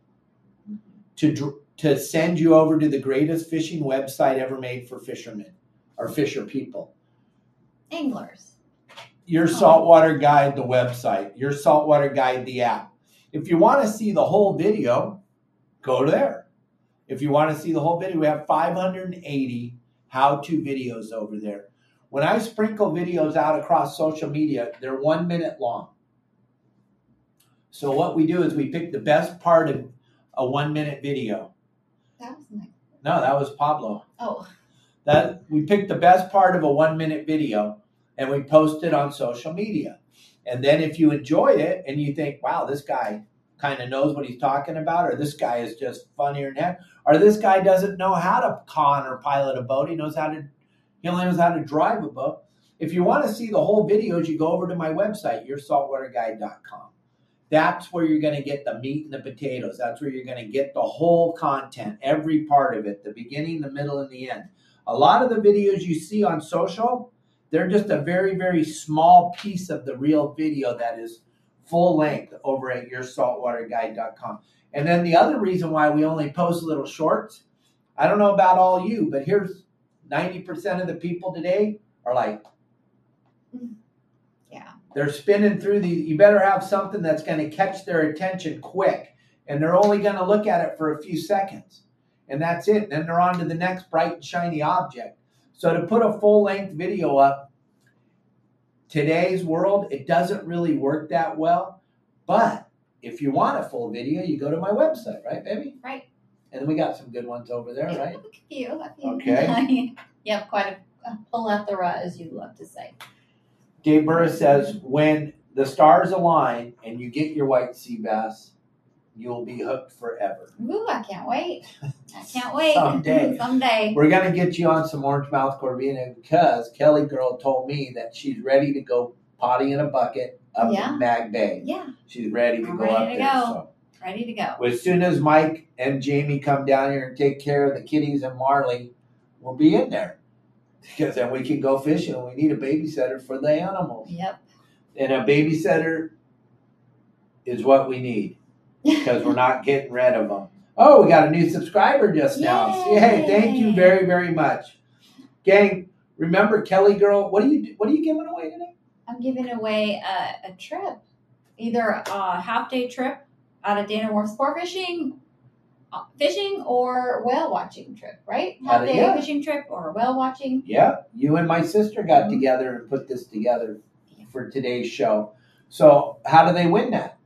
Speaker 1: to to send you over to the greatest fishing website ever made for fishermen or fisher people
Speaker 2: Anglers.
Speaker 1: Your saltwater guide the website your saltwater guide the app. If you want to see the whole video go there. If you want to see the whole video we have 580 how-to videos over there. When i sprinkle videos out across social media they're one minute long. So what we do is we pick the best part of a one minute video.
Speaker 2: That was nice.
Speaker 1: no that was pablo.
Speaker 2: Oh,
Speaker 1: that we picked the best part of a one minute video and we post it on social media. And then if you enjoy it and you think, wow, this guy kind of knows what he's talking about, or this guy is just funnier than heck, or this guy doesn't know how to con or pilot a boat, he knows how to he only knows how to drive a boat. If you want to see the whole videos, you go over to my website, yoursaltwaterguide.com. That's where you're going to get the meat and the potatoes. That's where you're going to get the whole content, every part of it, the beginning, the middle, and the end. A lot of the videos you see on social, they're just a very, very small piece of the real video that is full length over at yoursaltwaterguide.com. And then the other reason why we only post little shorts, I don't know about all you, but here's 90% of the people today are like, mm-hmm.
Speaker 2: yeah.
Speaker 1: they're spinning through the, you better have something that's going to catch their attention quick. And they're only going to look at it for a few seconds. And that's it. Then they're on to the next bright and shiny object. So to put a full length video up, today's world, it doesn't really work that well. But if you want a full video, you go to my website, right, baby?
Speaker 2: Right.
Speaker 1: And then we got some good ones over there,
Speaker 2: Yeah,
Speaker 1: right?
Speaker 2: A few. A few.
Speaker 1: Okay.
Speaker 2: you have quite a, a plethora, as you love to say.
Speaker 1: Dave Burris says, when the stars align and you get your white sea bass, you'll be hooked forever.
Speaker 2: Ooh, I can't wait. I can't wait.
Speaker 1: Someday.
Speaker 2: Someday.
Speaker 1: We're gonna get you on some orange mouth corvina because Kelly girl told me that she's ready to go potty in a bucket up
Speaker 2: Yeah.
Speaker 1: in Mag Bay.
Speaker 2: Yeah,
Speaker 1: She's ready to
Speaker 2: I'm
Speaker 1: go
Speaker 2: ready
Speaker 1: up
Speaker 2: to
Speaker 1: there.
Speaker 2: go.
Speaker 1: So
Speaker 2: ready to go.
Speaker 1: as soon as Mike and Jamie come down here and take care of the kitties and Marley, we'll be in there. Because then we can go fishing. We need a babysitter for the animals.
Speaker 2: Yep.
Speaker 1: And a babysitter is what we need. Because we're not getting rid of them. Oh, we got a new subscriber just now.
Speaker 2: Yay.
Speaker 1: Yay! Thank you very, very much, gang. Remember Kelly girl? What are you What are you giving away today?
Speaker 2: I'm giving away a, a trip, either a half day trip out of Dana Wharf Sport Fishing, uh, fishing or whale watching trip, right?
Speaker 1: Out
Speaker 2: Half
Speaker 1: of-
Speaker 2: day
Speaker 1: yeah.
Speaker 2: fishing trip or whale watching.
Speaker 1: Yeah, you and my sister got
Speaker 2: Mhm.
Speaker 1: together and put this together for today's show. So, how do they win that?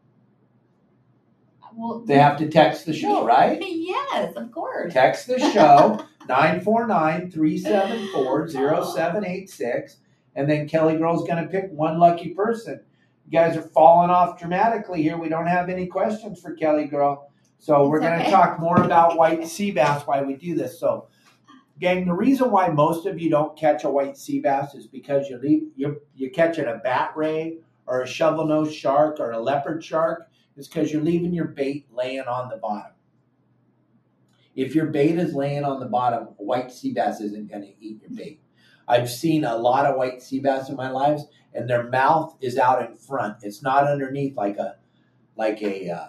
Speaker 2: Well,
Speaker 1: They have to text the show, right?
Speaker 2: Yes, of course.
Speaker 1: Text the show 949 374 0786. And then Kelly Girl's going to pick one lucky person. You guys are falling off dramatically here. We don't have any questions for Kelly Girl. So we're
Speaker 2: It's
Speaker 1: going to talk more about white sea bass, why we do this. So, gang, the reason why most of you don't catch a white sea bass is because you leave you're, you're catching a bat ray or a shovel nose shark or a leopard shark. Is because you're leaving your bait laying on the bottom. If your bait is laying on the bottom, white sea bass isn't going to eat your bait. I've seen a lot of white sea bass in my lives, and their mouth is out in front. It's not underneath like a like a uh,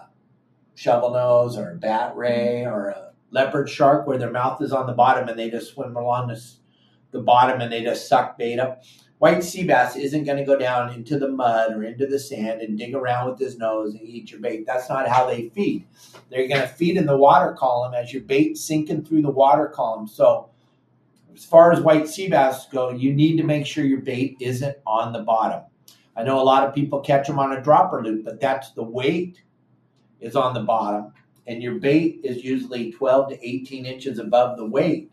Speaker 1: shovel nose or a bat ray or a leopard shark, where their mouth is on the bottom and they just swim along this, the bottom and they just suck bait up. White sea bass isn't going to go down into the mud or into the sand and dig around with his nose and eat your bait. That's not how they feed. They're going to feed in the water column as your bait sinking through the water column. So, as far as white sea bass go, you need to make sure your bait isn't on the bottom. I know a lot of people catch them on a dropper loop, but that's the weight is on the bottom, and your bait is usually 12 to 18 inches above the weight,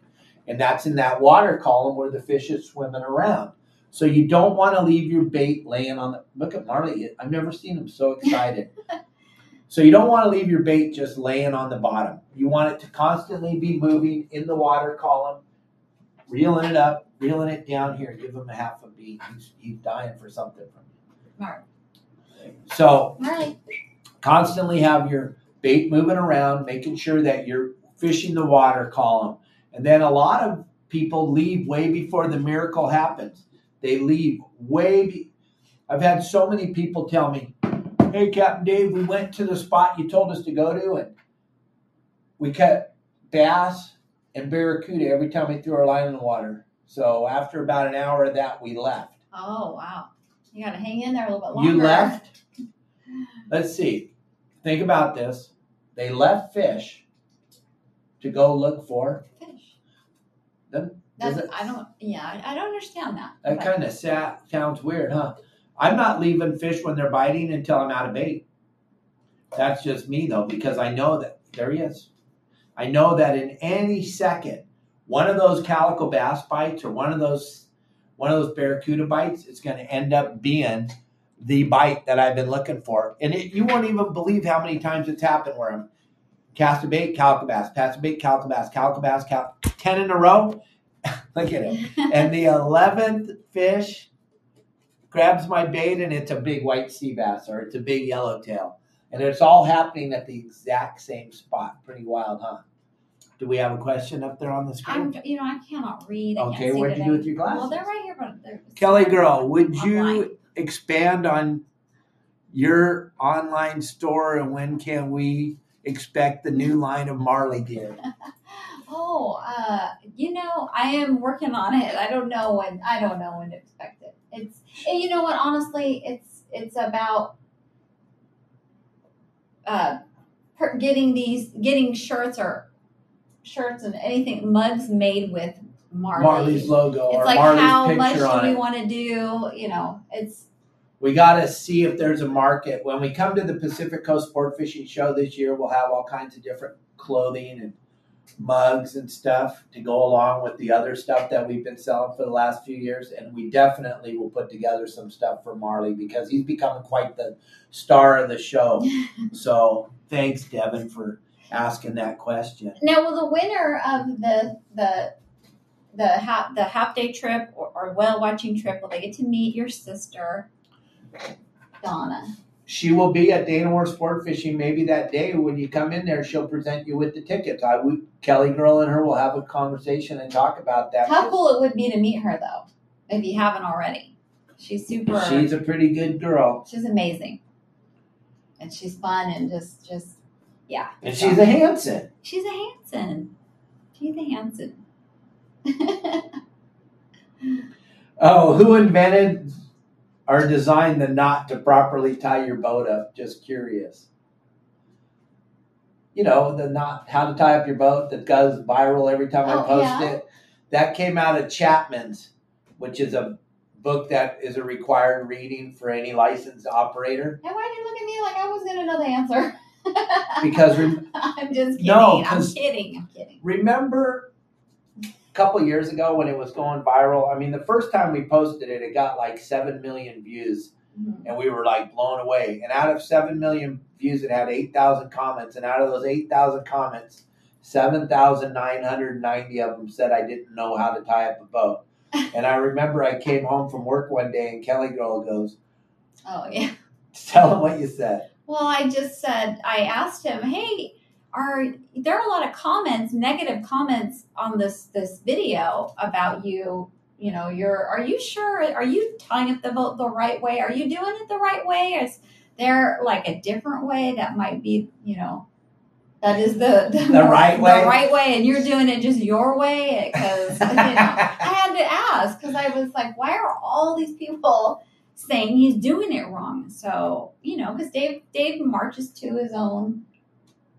Speaker 1: and that's in that water column where the fish is swimming around. So you don't want to leave your bait laying on the. Look at Marley. I've never seen him so excited. so you don't want to leave your bait just laying on the bottom. You want it to constantly be moving in the water column, reeling it up, reeling it down here. Give him a half a beat. He's, he's dying for something from you.
Speaker 2: Mark.
Speaker 1: So
Speaker 2: Marley.
Speaker 1: constantly have your bait moving around, making sure that you're fishing the water column. And then a lot of people leave way before the miracle happens. They leave way. Be- I've had so many people tell me, "Hey, Captain Dave, we went to the spot you told us to go to, and we caught bass and barracuda every time we threw our line in the water." So after about an hour of that, we left.
Speaker 2: Oh wow. You gotta hang in there a little bit longer.
Speaker 1: You left. Let's see. Think about this. They left fish to go look for.
Speaker 2: fish.
Speaker 1: Then
Speaker 2: That's, I don't. Yeah, I, don't understand that.
Speaker 1: That kind of sounds weird, huh? I'm not leaving fish when they're biting until I'm out of bait. That's just me though, because I know that there he is. I know that in any second, one of those calico bass bites or one of those one of those barracuda bites is going to end up being the bite that I've been looking for. And it, you won't even believe how many times it's happened where I'm cast a bait, calico bass, cast a bait, calico bass, calico bass, cal- ten in a row. Look at it and the eleventh fish grabs my bait, and it's a big white sea bass or it's a big yellowtail, and it's all happening at the exact same spot. Pretty wild, huh? Do we have a question up there on the
Speaker 2: I'm,
Speaker 1: screen?
Speaker 2: you know, I cannot read. I
Speaker 1: Okay, what'd you do with your glasses?
Speaker 2: Well, they're right here, but they're
Speaker 1: Kelly girl, would
Speaker 2: I'm
Speaker 1: you expand on your online store, and when can we expect the new line of Marley gear?
Speaker 2: Oh, uh, you know, I am working on it. I don't know when. I don't know when to expect it. It's. and You know what? Honestly, it's it's about uh, getting these getting shirts or shirts and anything mugs made with Marley.
Speaker 1: Marley's logo
Speaker 2: It's
Speaker 1: or
Speaker 2: like
Speaker 1: Marley's
Speaker 2: how much
Speaker 1: picture
Speaker 2: do we want to do? You know, it's
Speaker 1: We got to see if there's a market. When we come to the Pacific Coast Sport Fishing Show this year, we'll have all kinds of different clothing and mugs and stuff to go along with the other stuff that we've been selling for the last few years. And we definitely will put together some stuff for Marley because he's becoming quite the star of the show. so thanks, Devin, for asking that question.
Speaker 2: Now, will the winner of the the the half the half day trip or, or whale watching trip will they get to meet your sister, Donna?
Speaker 1: She will be at Dana Wharf Sport Fishing maybe that day when you come in there. She'll present you with the tickets. I we, Kelly Girl and her will have a conversation and talk about that.
Speaker 2: How cool it would be to meet her though, if you haven't already. She's super.
Speaker 1: She's a pretty good girl.
Speaker 2: she's amazing, and she's fun and just just Yeah.
Speaker 1: And she's a Hansen.
Speaker 2: She's a Hansen. She's a Hansen.
Speaker 1: Oh, who invented or designed the knot to properly tie your boat up? Just curious. You know, the knot, how to tie up your boat that goes viral every time I
Speaker 2: Oh,
Speaker 1: post
Speaker 2: yeah.
Speaker 1: it. That came out of Chapman's, which is a book that is a required reading for any licensed operator.
Speaker 2: And why do you look at me like I was gonna know the answer?
Speaker 1: Because rem-
Speaker 2: I'm just kidding.
Speaker 1: No,
Speaker 2: I'm kidding. I'm kidding.
Speaker 1: remember couple years ago when it was going viral? I mean, the first time we posted it, it got like 7 million views.
Speaker 2: Mhm.
Speaker 1: and we were like blown away. And out of seven million views, it had eight thousand comments, and out of those eight thousand comments, seven thousand nine hundred ninety of them said I didn't know how to tie up a boat. and I remember I came home from work one day, and Kelly Girl goes,
Speaker 2: Oh yeah.
Speaker 1: "Tell him what you said."
Speaker 2: Well, I just said I asked him, "Hey, are there are a lot of comments, negative comments on this this video about you? You know, you're are you sure? Are you tying up the vote the right way? Are you doing it the right way? Is there like a different way that might be, you know?" That is the the,
Speaker 1: The right way?
Speaker 2: the right way, and you're doing it just your way. Because you know, I had to ask because I was like, why are all these people saying he's doing it wrong? So you know, because Dave Dave marches to his own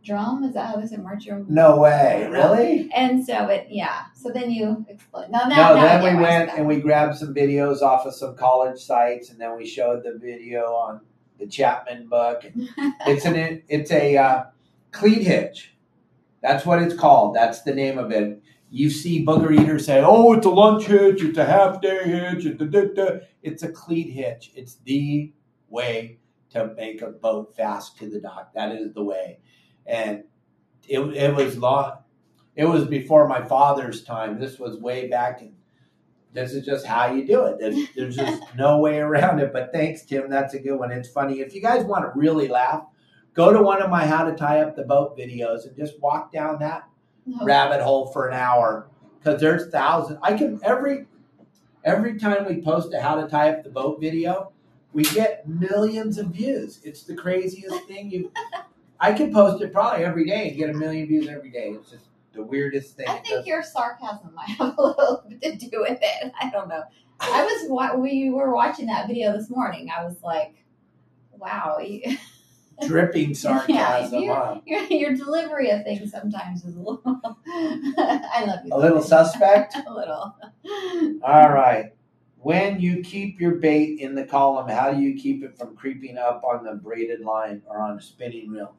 Speaker 2: drum. Is that how say march?
Speaker 1: No way, really?
Speaker 2: And so it, yeah. So then you explain. No,
Speaker 1: No,
Speaker 2: now, now
Speaker 1: then we went and we grabbed some videos off of some college sites, and then we showed the video on the Chapman book. It's an it's a uh, cleat hitch. That's what it's called. That's the name of it. You see booger eaters say, "Oh, it's a lunch hitch. It's a half day hitch. It's a, da, da." It's a cleat hitch. It's the way to make a boat fast to the dock. That is the way. And it, it was long. It was before my father's time. This was way back in. This is just how you do it. There's, there's just no way around it. But thanks, Tim. That's a good one. It's funny. If you guys want to really laugh, go to one of my how to tie up the boat videos and just walk down that
Speaker 2: No.
Speaker 1: rabbit hole for an hour because there's thousands. I can every every time we post a how to tie up the boat video, we get millions of views. It's the craziest thing you. I could post it probably every day and get a million views every day. It's just the weirdest thing.
Speaker 2: I think your sarcasm might have a little bit to do with it. I don't know. I was wa- we were watching that video this morning. I was like, wow. You,
Speaker 1: dripping sarcasm.
Speaker 2: Yeah, your, your delivery of things sometimes is a little. I love you.
Speaker 1: A little suspect.
Speaker 2: a little.
Speaker 1: All right. When you keep your bait in the column, how do you keep it from creeping up on the braided line or on a spinning reel?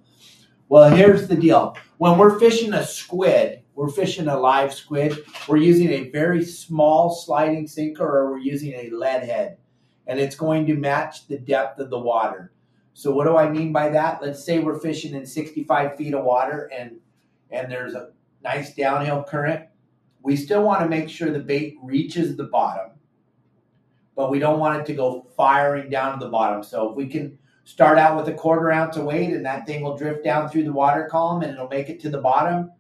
Speaker 1: Well, here's the deal. When we're fishing a squid, we're fishing a live squid, we're using a very small sliding sinker or we're using a lead head. And it's going to match the depth of the water. So what do I mean by that? Let's say we're fishing in 65 feet of water and and there's a nice downhill current. We still want to make sure the bait reaches the bottom, but we don't want it to go firing down to the bottom. So if we can start out with a quarter ounce of weight and that thing will drift down through the water column and it'll make it to the bottom,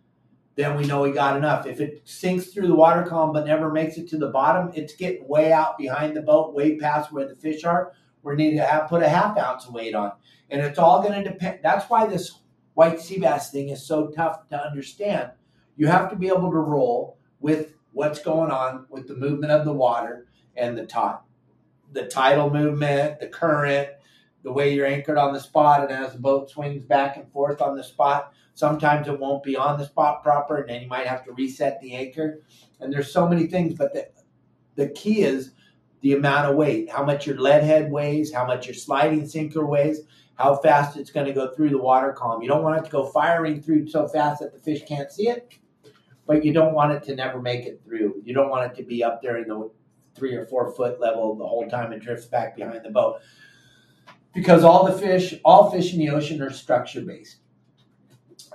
Speaker 1: then we know we got enough. If it sinks through the water column but never makes it to the bottom, it's getting way out behind the boat, way past where the fish are. We need to have put a half ounce of weight on. And it's all going to depend. That's why this white sea bass thing is so tough to understand. You have to be able to roll with what's going on with the movement of the water and the tide, the tidal movement, the current, the way you're anchored on the spot, and as the boat swings back and forth on the spot, sometimes it won't be on the spot proper, and then you might have to reset the anchor. And there's so many things, but the the key is the amount of weight, how much your lead head weighs, how much your sliding sinker weighs, how fast it's going to go through the water column. You don't want it to go firing through so fast that the fish can't see it, but you don't want it to never make it through. You don't want it to be up there in the three or four foot level the whole time it drifts back behind the boat. Because all the fish, all fish in the ocean are structure based.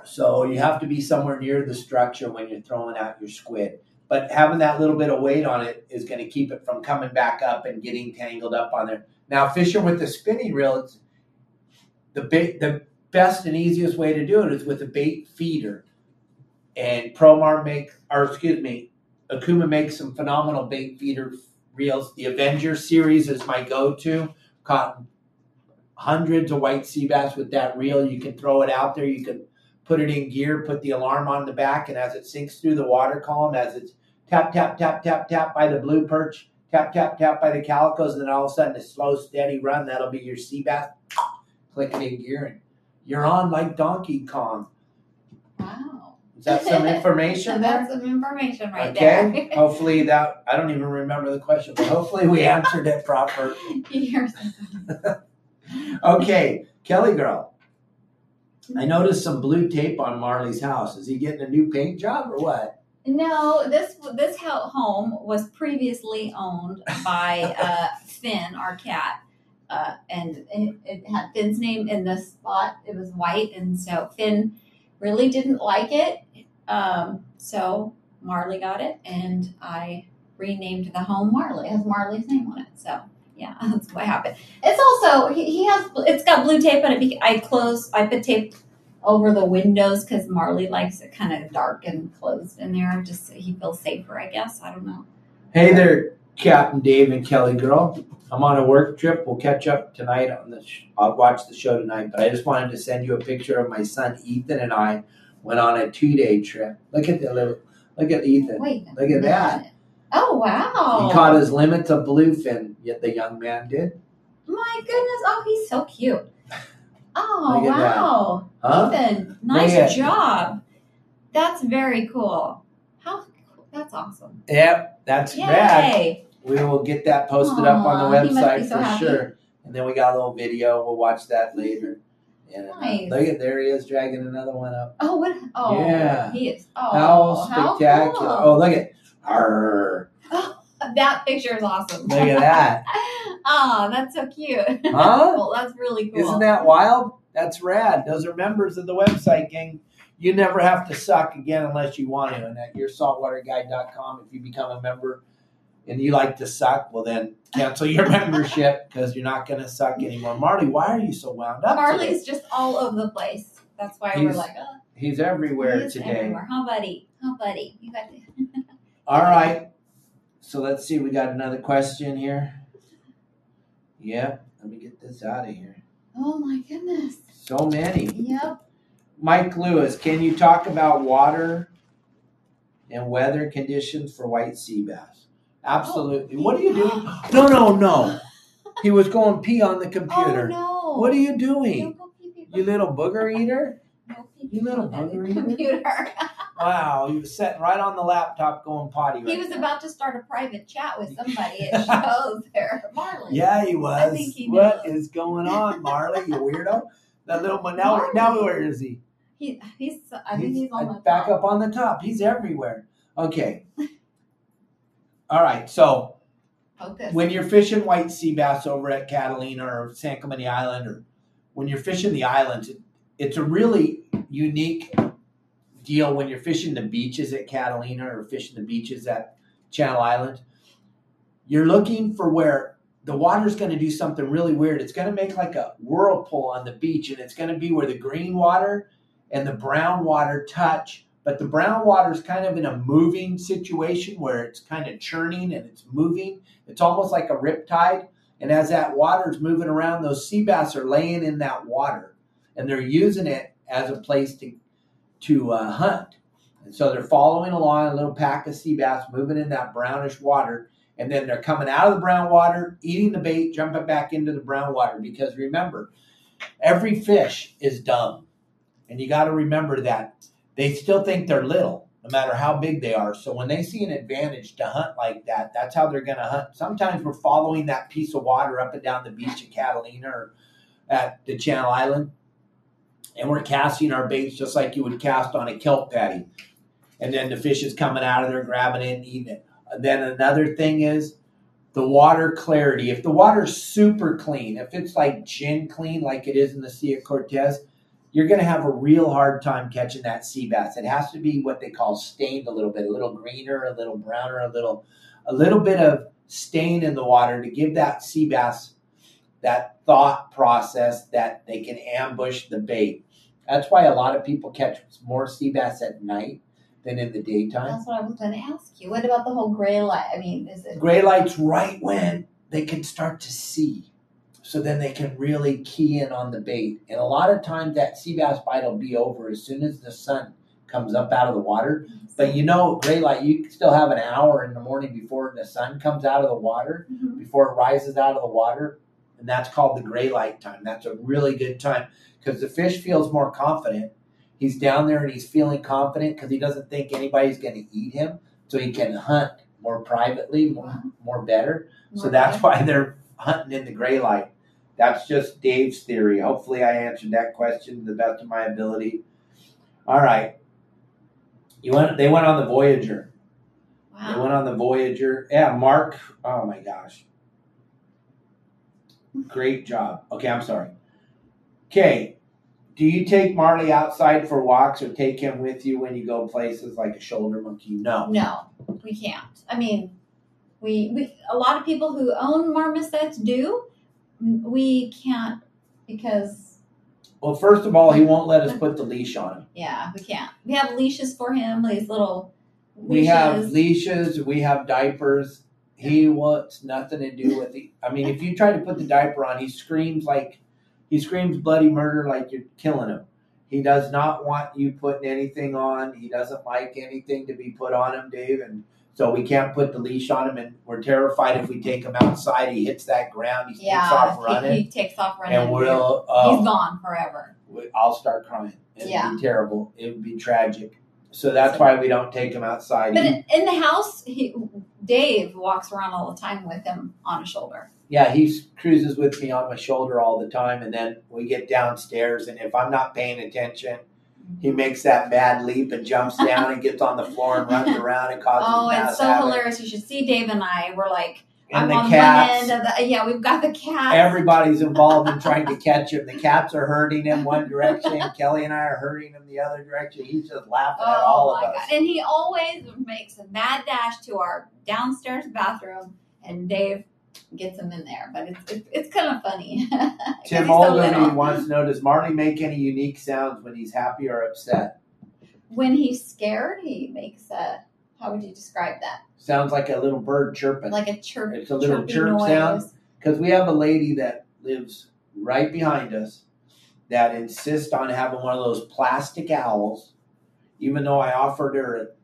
Speaker 1: So you have to be somewhere near the structure when you're throwing out your squid. But having that little bit of weight on it is going to keep it from coming back up and getting tangled up on there. Now, fishing with the spinning reel, it's the the best and easiest way to do it is with a bait feeder. And Promar makes, or excuse me, Okuma makes some phenomenal bait feeder reels. The Avenger series is my go-to. Caught hundreds of white sea bass with that reel. You can throw it out there. You can put it in gear, put the alarm on the back, and as it sinks through the water column, as it's tap, tap, tap, tap, tap by the blue perch, tap, tap, tap by the calicos, and then all of a sudden a slow, steady run, that'll be your sea bass. Click it in gear, and you're on like Donkey Kong.
Speaker 2: Wow.
Speaker 1: Is that some information?
Speaker 2: That's some information right there.
Speaker 1: okay. hopefully that I don't even remember the question, but hopefully we answered it proper. Okay, Kelly girl. I noticed some blue tape on Marley's house. Is he getting a new paint job or what?
Speaker 2: No, this this home was previously owned by uh, Finn, our cat, uh, and it, it had Finn's name in the spot. It was white, and so Finn really didn't like it. Um, so Marley got it, and I renamed the home Marley. It has Marley's name on it. So yeah, that's what happened. It's also he, he has it's got blue tape on it. I close I put tape over the windows because Marley likes it kind of dark and closed in there. Just so he feels safer, I guess. I don't know.
Speaker 1: Hey there, Captain Dave and Kelly girl. I'm on a work trip. We'll catch up tonight on the. Sh- I'll watch the show tonight, but I just wanted to send you a picture of my son Ethan and I went on a two day trip. Look at the little. Look at Ethan.
Speaker 2: Wait,
Speaker 1: Look at that.
Speaker 2: Oh wow!
Speaker 1: He caught his limit of bluefin. Yet the young man did.
Speaker 2: My goodness! Oh, he's so cute. Oh
Speaker 1: Look
Speaker 2: wow,
Speaker 1: Huh?
Speaker 2: Ethan! Nice job. That's very cool. How. That's awesome.
Speaker 1: Yep, that's rad.
Speaker 2: Yay!
Speaker 1: We will get that posted up on the
Speaker 2: Aw, he must be
Speaker 1: website
Speaker 2: so
Speaker 1: for
Speaker 2: happy.
Speaker 1: sure. And then we got a little video. We'll watch that later. And uh,
Speaker 2: Nice.
Speaker 1: look at there he is dragging another one up.
Speaker 2: Oh what? Oh
Speaker 1: Yeah.
Speaker 2: he is. Oh
Speaker 1: How
Speaker 2: how
Speaker 1: spectacular!
Speaker 2: cool.
Speaker 1: Oh, look at. Arr,
Speaker 2: That picture is awesome.
Speaker 1: look at that.
Speaker 2: oh, that's so cute.
Speaker 1: Huh?
Speaker 2: Well, that's really cool.
Speaker 1: Isn't that wild? That's rad. Those are members of the website, gang. You never have to suck again unless you want to. And at yoursaltwaterguide.com, if you become a member and you like to suck, well, then cancel your membership because you're not going to suck anymore. Marley, why are you so wound up? today?
Speaker 2: Marley's just all over the place. That's why we're like, oh,
Speaker 1: He's everywhere
Speaker 2: he
Speaker 1: today.
Speaker 2: everywhere. Huh, buddy? Huh, buddy? You got to.
Speaker 1: All right. So let's see. We got another question here. Yep. Let me get this out of here.
Speaker 2: Oh my goodness.
Speaker 1: So many.
Speaker 2: Yep.
Speaker 1: Mike Lewis, can you talk about water and weather conditions for white sea bass? Absolutely. Oh, what are you doing? No, no, no. He was going pee on the
Speaker 2: Oh
Speaker 1: computer.
Speaker 2: no.
Speaker 1: What are you doing?
Speaker 2: go pee pee
Speaker 1: You little booger eater? You little bugger
Speaker 2: computer.
Speaker 1: Wow, he was sitting right on the laptop going potty.
Speaker 2: he was
Speaker 1: now.
Speaker 2: about to start a private chat with somebody. It shows there, Marley.
Speaker 1: Yeah, he was.
Speaker 2: think he
Speaker 1: What
Speaker 2: knows.
Speaker 1: is going on, Marley? You weirdo. That little one. Now, now where is he?
Speaker 2: He, he's. I think he's, on the
Speaker 1: back
Speaker 2: top.
Speaker 1: up on the top. He's everywhere. Okay. All right. So
Speaker 2: Focus.
Speaker 1: when you're fishing white sea bass over at Catalina or San Clemente Island, or when you're fishing the islands, it, it's a really unique deal when you're fishing the beaches at Catalina or fishing the beaches at Channel Island. You're looking for where the water's going to do something really weird. It's going to make like a whirlpool on the beach, and it's going to be where the green water and the brown water touch. But the brown water is kind of in a moving situation where it's kind of churning and it's moving. It's almost like a riptide. And as that water is moving around, those sea bass are laying in that water, and they're using it as a place to to uh, hunt. And so they're following along a little pack of sea bass moving in that brownish water, and then they're coming out of the brown water, eating the bait, jumping back into the brown water. Because remember, every fish is dumb, and you got to remember that they still think they're little, no matter how big they are. So when they see an advantage to hunt like that, that's how they're going to hunt. Sometimes we're following that piece of water up and down the beach at Catalina or at the Channel Island, and we're casting our baits just like you would cast on a kelp patty. And then the fish is coming out of there, grabbing it and eating it. Then another thing is the water clarity. If the water's super clean, if it's like gin clean, like it is in the Sea of Cortez, you're going to have a real hard time catching that sea bass. It has to be what they call stained a little bit, a little greener, a little browner, a little, a little bit of stain in the water to give that sea bass that thought process that they can ambush the bait. That's why a lot of people catch more sea bass at night than in the daytime.
Speaker 2: That's what I was going to ask you. What about the whole gray light? I mean, is it?
Speaker 1: Gray light's right when they can start to see. so then they can really key in on the bait. And a lot of times that sea bass bite will be over as soon as the sun comes up out of the water. But you know, gray light, you still have an hour in the morning before the sun comes out of the water,
Speaker 2: Mhm.
Speaker 1: before it rises out of the water. And that's called the gray light time. That's a really good time because the fish feels more confident. He's down there and he's feeling confident because he doesn't think anybody's going to eat him. So he can hunt more privately, more, more better. So that's
Speaker 2: better.
Speaker 1: why they're hunting in the gray light. That's just Dave's theory. Hopefully, I answered that question to the best of my ability. All right. You went. They went on the Voyager. They went on the Voyager. Yeah, Mark. Oh my gosh. Great job. Okay, I'm sorry. Okay. Do you take Marley outside for walks or take him with you when you go places like a shoulder monkey? No.
Speaker 2: No, we can't. I mean, we we a lot of people who own marmosets do. We can't because
Speaker 1: Well, first of all, he won't let us put the leash on him.
Speaker 2: yeah, we can't. We have leashes for him. These little leashes.
Speaker 1: We have leashes, we have diapers. He wants nothing to do with it. I mean, if you try to put the diaper on, he screams like he screams bloody murder like you're killing him. He does not want you putting anything on. He doesn't like anything to be put on him, Dave, and so we can't put the leash on him. And we're terrified if we take him outside, he hits that ground, he takes off running,
Speaker 2: He, takes off running.
Speaker 1: and we'll. Oh,
Speaker 2: He's gone forever.
Speaker 1: we- I'll start crying. It'd be terrible. It would be tragic. So that's why we don't take him outside.
Speaker 2: But
Speaker 1: He-
Speaker 2: in, in the house, he, Dave walks around all the time with him on his shoulder.
Speaker 1: Yeah, he cruises with me on my shoulder all the time, and then we get downstairs, and if I'm not paying attention, he makes that mad leap and jumps down and gets on the floor and runs around and causes
Speaker 2: Oh, it's so
Speaker 1: havoc.
Speaker 2: hilarious! You should see Dave and I. We're like,
Speaker 1: And
Speaker 2: I'm
Speaker 1: the
Speaker 2: on
Speaker 1: cats,
Speaker 2: one end of the yeah. We've got the cats.
Speaker 1: everybody's involved in trying to catch him. The cats are hurting him one direction, Kelly and I are hurting him the other direction. He's just laughing at oh all
Speaker 2: Oh
Speaker 1: of
Speaker 2: my
Speaker 1: us.
Speaker 2: And he always makes a mad dash to our downstairs bathroom, and Dave gets him in there. But it's it's, it's kind of funny.
Speaker 1: Tim
Speaker 2: so
Speaker 1: wants to know: Does Marley make any unique sounds when he's happy or upset?
Speaker 2: When he's scared, he makes a. How would you describe that?
Speaker 1: Sounds like a little bird chirping.
Speaker 2: Like a chirp.
Speaker 1: It's a little chirp
Speaker 2: noise.
Speaker 1: sound. because we have a lady that lives right behind us that insists on having one of those plastic owls even though i offered her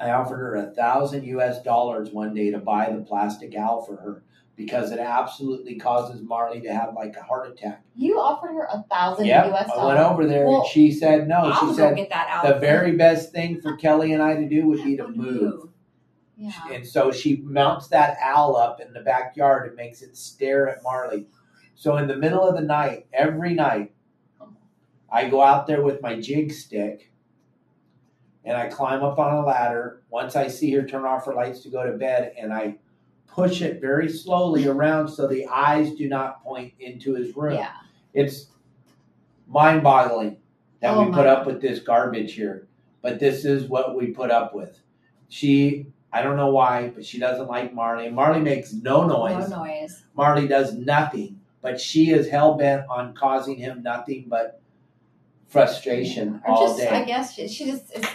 Speaker 1: i offered her a thousand us dollars one day to buy the plastic owl for her because it absolutely causes marley to have like a heart attack
Speaker 2: You offered her a thousand
Speaker 1: yep
Speaker 2: U.S. Dollars.
Speaker 1: I went over there
Speaker 2: Well,
Speaker 1: and she said no
Speaker 2: I'll
Speaker 1: she said
Speaker 2: get that out.
Speaker 1: the very best thing for kelly and i to do would be to move
Speaker 2: Yeah.
Speaker 1: and so she mounts that owl up in the backyard and makes it stare at Marley. So in the middle of the night, every night, I go out there with my jig stick and I climb up on a ladder. Once I see her turn off her lights to go to bed, and I push it very slowly around so the eyes do not point into his room.
Speaker 2: Yeah.
Speaker 1: It's mind boggling that
Speaker 2: Oh
Speaker 1: we put up with this garbage here. But this is what we put up with. She, I don't know why, but she doesn't like Marley. Marley makes no noise.
Speaker 2: No noise.
Speaker 1: Marley does nothing, but she is hell bent on causing him nothing but frustration
Speaker 2: Or
Speaker 1: all
Speaker 2: just,
Speaker 1: day.
Speaker 2: I guess she, she just it's,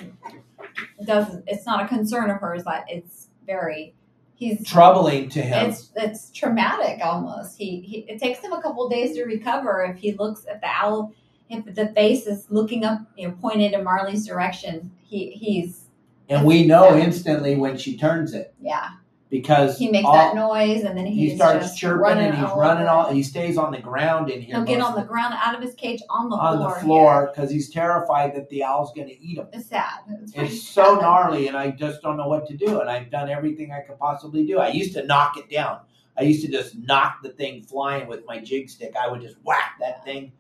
Speaker 2: doesn't. It's not a concern of hers. That it's very. He's
Speaker 1: Troubling to him.
Speaker 2: It's it's traumatic almost. He, he it takes him a couple days to recover if he looks at the owl if the face is looking up you know pointed in Marley's direction. He he's
Speaker 1: and we know instantly when she turns it
Speaker 2: yeah
Speaker 1: because
Speaker 2: he makes
Speaker 1: all-
Speaker 2: that noise and then
Speaker 1: he starts chirping and he's
Speaker 2: all
Speaker 1: running all he stays on the ground in here
Speaker 2: He'll get on the
Speaker 1: the-
Speaker 2: ground out of his cage on the
Speaker 1: on
Speaker 2: floor.
Speaker 1: the floor because he's terrified that the owl's going to eat him
Speaker 2: It's sad. It's,
Speaker 1: It's so
Speaker 2: sad.
Speaker 1: gnarly, and I just don't know what to do. And I've done everything I could possibly do. I used to knock it down. I used to just knock the thing flying with my jig stick. I would just whack that thing,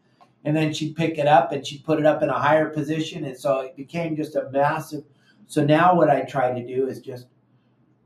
Speaker 1: and then she'd pick it up and she'd put it up in a higher position, and so it became just a massive. So now what I try to do is just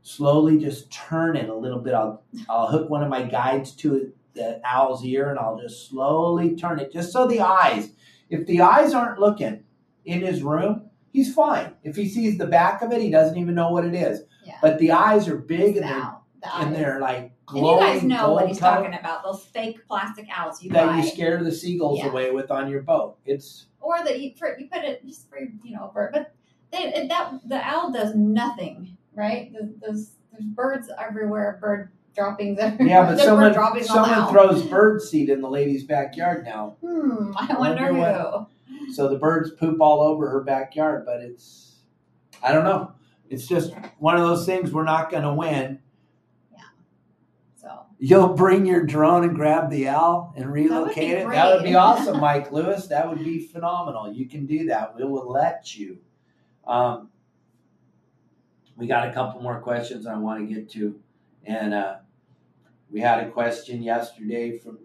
Speaker 1: slowly just turn it a little bit. I'll I'll hook one of my guides to the owl's ear, and I'll just slowly turn it, just so the eyes. If the eyes aren't looking in his room, he's fine. If he sees the back of it, he doesn't even know what it is.
Speaker 2: Yeah.
Speaker 1: But the eyes are big and they're
Speaker 2: the
Speaker 1: and they're like
Speaker 2: And you guys know what he's
Speaker 1: color
Speaker 2: talking about. Those fake plastic owls you
Speaker 1: that
Speaker 2: buy.
Speaker 1: you scare the seagulls
Speaker 2: Yeah.
Speaker 1: away with on your boat. It's
Speaker 2: or that you, for, you put it just for you know bird, but they, that the owl does nothing, right? There's, there's there's birds everywhere, bird droppings everywhere.
Speaker 1: Yeah, but someone
Speaker 2: we're dropping them
Speaker 1: someone throws bird seed in the lady's backyard now.
Speaker 2: Hmm, I
Speaker 1: I
Speaker 2: wonder,
Speaker 1: wonder
Speaker 2: who.
Speaker 1: So the birds poop all over her backyard, but it's I don't know. It's just one of those things we're not going to win. Yeah.
Speaker 2: So
Speaker 1: You'll bring your drone and grab the owl and relocate
Speaker 2: be
Speaker 1: it. That would be awesome, Mike Lewis. That would be phenomenal. You can do that. We will let you. Um, we got a couple more questions I want to get to, and uh, we had a question yesterday from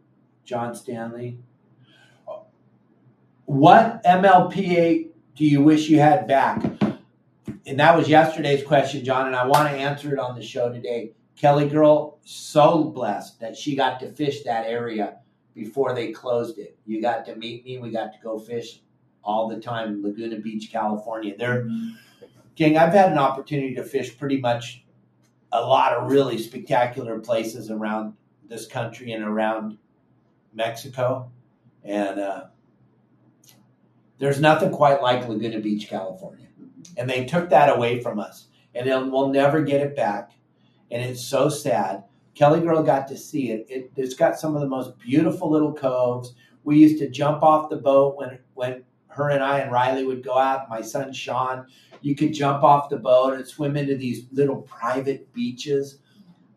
Speaker 1: John Stanley. What MLPA do you wish you had back? And that was yesterday's question, John, and I want to answer it on the show today. Kelly girl, so blessed that she got to fish that area before they closed it. You got to meet me. We got to go fish all the time Laguna Beach, California. There, gang, I've had an opportunity to fish pretty much a lot of really spectacular places around this country and around Mexico. And uh, there's nothing quite like Laguna Beach, California. And they took that away from us. And we'll never get it back. And it's so sad. Kelly Girl got to see it. it. It's got some of the most beautiful little coves. We used to jump off the boat when when her and I and Riley would go out. My son Sean, you could jump off the boat and swim into these little private beaches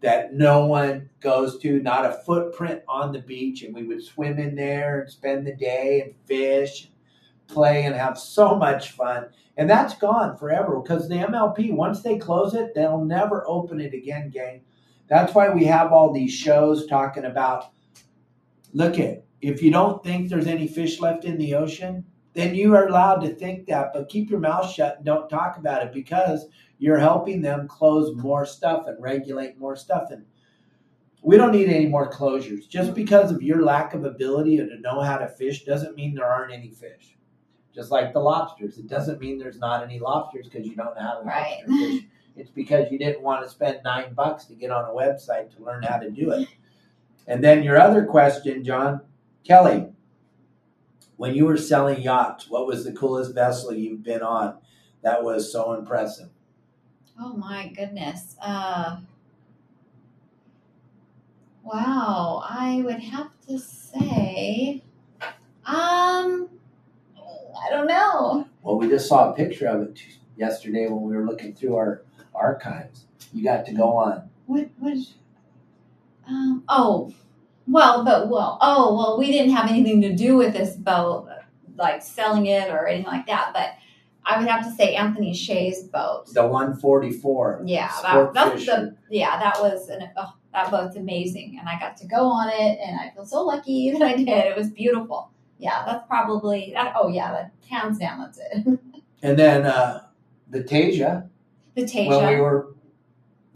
Speaker 1: that no one goes to, not a footprint on the beach. And we would swim in there and spend the day and fish, and play, and have so much fun. And that's gone forever because the MLP, once they close it, they'll never open it again, gang. That's why we have all these shows talking about look at if you don't think there's any fish left in the ocean, then you are allowed to think that, but keep your mouth shut and don't talk about it because you're helping them close more stuff and regulate more stuff. And we don't need any more closures. Just because of your lack of ability to know how to fish doesn't mean there aren't any fish. Just like the lobsters, it doesn't mean there's not any lobsters because you don't know how to
Speaker 2: Right.
Speaker 1: lobster fish. It's because you didn't want to spend nine bucks to get on a website to learn how to do it. And then your other question, John Kelly, when you were selling yachts, what was the coolest vessel you've been on that was so impressive?
Speaker 2: Oh my goodness. Uh, wow, I would have to say, um, I don't know.
Speaker 1: Well, we just saw a picture of it yesterday when we were looking through our archives. You got to go on.
Speaker 2: What what? Um, oh, well, but well, oh well, we didn't have anything to do with this boat, like selling it or anything like that. But I would have to say Anthony Shea's boat.
Speaker 1: The 144.
Speaker 2: Yeah, that, that's the yeah that was an oh, that boat's amazing, and I got to go on it, and I feel so lucky that I did. It was beautiful. Yeah, that's probably that. Oh yeah, that hands down, that's it.
Speaker 1: And then uh, the Tasia,
Speaker 2: The Tasia.
Speaker 1: when we were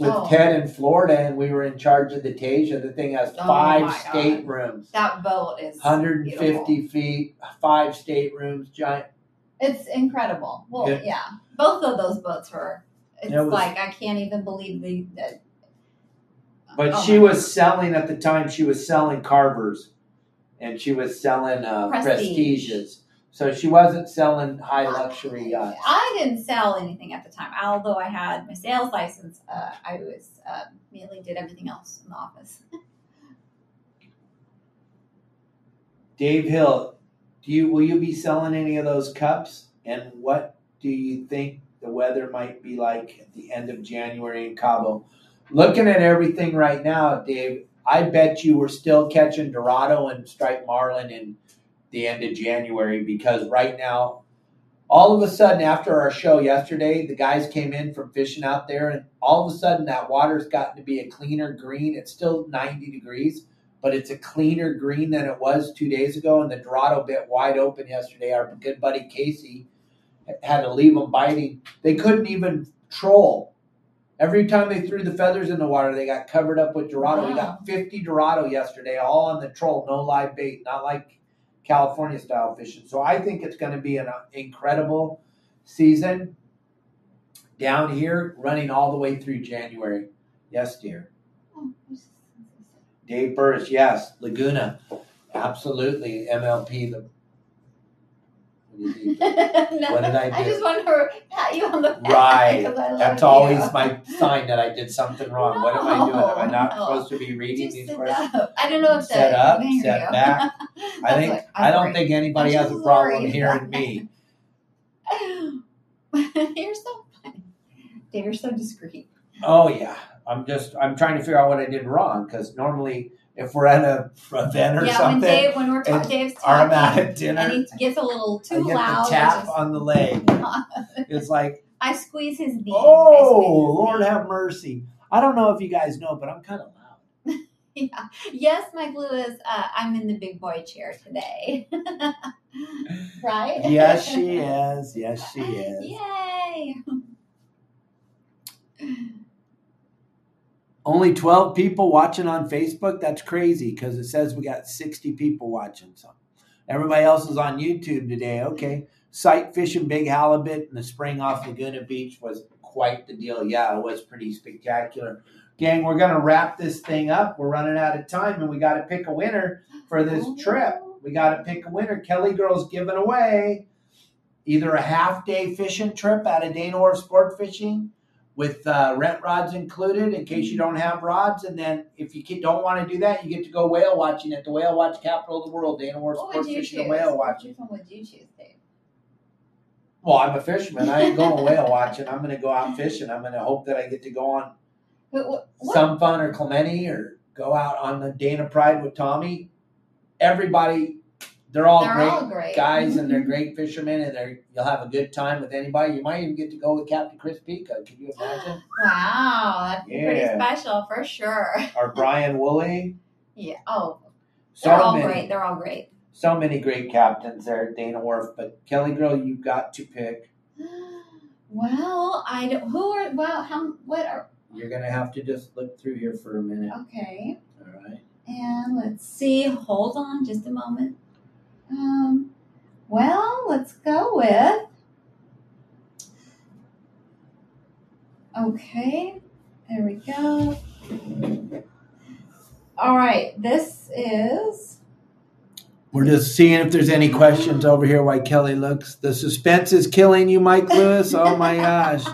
Speaker 1: with
Speaker 2: Oh.
Speaker 1: Ted in Florida and we were in charge of the Tasia, the thing has
Speaker 2: Oh
Speaker 1: five
Speaker 2: God.
Speaker 1: staterooms,
Speaker 2: that boat is
Speaker 1: 150
Speaker 2: beautiful.
Speaker 1: feet, five staterooms, giant.
Speaker 2: It's incredible. Well,
Speaker 1: Yeah.
Speaker 2: yeah. both of those boats were. It's
Speaker 1: It was-
Speaker 2: like I can't even believe the. the
Speaker 1: But
Speaker 2: oh
Speaker 1: she was selling at the time. She was selling Carvers, and she was selling uh,
Speaker 2: Prestige.
Speaker 1: Prestiges. So she wasn't selling high luxury yachts.
Speaker 2: I didn't sell anything at the time, although I had my sales license. Uh, I was uh, mainly did everything else in the office.
Speaker 1: Dave Hill, do you will you be selling any of those cups? And what do you think the weather might be like at the end of January in Cabo? Looking at everything right now, Dave, I bet you we're still catching Dorado and striped marlin in the end of January because right now, all of a sudden after our show yesterday, the guys came in from fishing out there, and all of a sudden that water's gotten to be a cleaner green. It's still 90 degrees, but it's a cleaner green than it was two days ago. And the Dorado bit wide open yesterday. Our good buddy Casey had to leave them biting. They couldn't even troll. Every time they threw the feathers in the water, they got covered up with Dorado. We got 50 Dorado yesterday, all on the troll, no live bait, not like California style fishing. So I think it's going to be an uh, incredible season down here, running all the way through January. Yes, dear.
Speaker 2: Oh,
Speaker 1: Dave Burris, yes. Laguna, absolutely. MLP, the What, do you?
Speaker 2: No,
Speaker 1: What did I do?
Speaker 2: I just want to pat you on the back.
Speaker 1: Right.
Speaker 2: 'cause I love
Speaker 1: That's
Speaker 2: you.
Speaker 1: always my sign that I did something wrong. what am I doing? Am I not
Speaker 2: No, no.
Speaker 1: supposed to be reading
Speaker 2: Just
Speaker 1: these words?
Speaker 2: up. I don't know if
Speaker 1: that's
Speaker 2: Set
Speaker 1: up,
Speaker 2: you can hear
Speaker 1: set
Speaker 2: you.
Speaker 1: back. I think
Speaker 2: what-
Speaker 1: I don't
Speaker 2: I'm
Speaker 1: think anybody
Speaker 2: I'm
Speaker 1: has a problem hearing me.
Speaker 2: you're so funny. Dave, you're so discreet.
Speaker 1: Oh yeah, I'm just I'm trying to figure out what I did wrong because normally if we're at a event or
Speaker 2: yeah,
Speaker 1: something,
Speaker 2: when Dave, when we're ta- Dave's
Speaker 1: I'm
Speaker 2: talking,
Speaker 1: at dinner,
Speaker 2: and he gets a little
Speaker 1: I
Speaker 2: too
Speaker 1: get
Speaker 2: loud,
Speaker 1: the tap on the leg. It's like,
Speaker 2: I squeeze his knee.
Speaker 1: Oh Lord
Speaker 2: knee.
Speaker 1: have mercy. I don't know if you guys know, but I'm kind of loud.
Speaker 2: Yeah. Yes, Mike Lewis, uh, I'm in the big boy chair today. right?
Speaker 1: Yes, she is. Yes, she is.
Speaker 2: Yay!
Speaker 1: Only 12 people watching on Facebook. That's crazy because it says we got 60 people watching. So everybody else is on YouTube today. Okay. Sight fishing big halibut in the spring off Laguna Beach was quite the deal. Yeah, it was pretty spectacular. Gang, we're going to wrap this thing up. We're running out of time and we got to pick a winner for this oh. trip. We got to pick a winner. Kelly Girl's giving away either a half day fishing trip out of Dana Sport Fishing with uh, rent rods included in case you don't have rods. And then if you don't want to do that, you get to go whale watching at the whale watch capital of the world, Dana Wharf Sport Fishing and Whale Watching.
Speaker 2: Which one would you choose, Dave?
Speaker 1: Well, I'm a fisherman. I ain't going whale watching. I'm going to go out fishing. I'm going to hope that I get to go on
Speaker 2: what-
Speaker 1: Sum Fun or Clemente or go out on the Dana Pride with Tommy. Everybody, they're all
Speaker 2: They're
Speaker 1: great
Speaker 2: all great.
Speaker 1: guys and they're great fishermen and they're you'll have a good time with anybody. You might even get to go with Captain Chris Pica. Can you imagine?
Speaker 2: Wow, that's pretty
Speaker 1: Yeah.
Speaker 2: special for sure.
Speaker 1: or Brian Woolley.
Speaker 2: Yeah. Oh,
Speaker 1: So
Speaker 2: they're all
Speaker 1: many,
Speaker 2: great. They're all great.
Speaker 1: so many great captains there Dana Wharf. But Kelly Girl, you've got to pick.
Speaker 2: Well, I don't. Who are? Well, how? What are?
Speaker 1: You're gonna have to just look through here for a minute.
Speaker 2: Okay.
Speaker 1: All right.
Speaker 2: And let's see. Hold on, just a moment. Um. Well, let's go with. Okay. There we go. All right. This is.
Speaker 1: We're just seeing if there's any questions over here while Kelly looks. The suspense is killing you, Mike Lewis. Oh my gosh.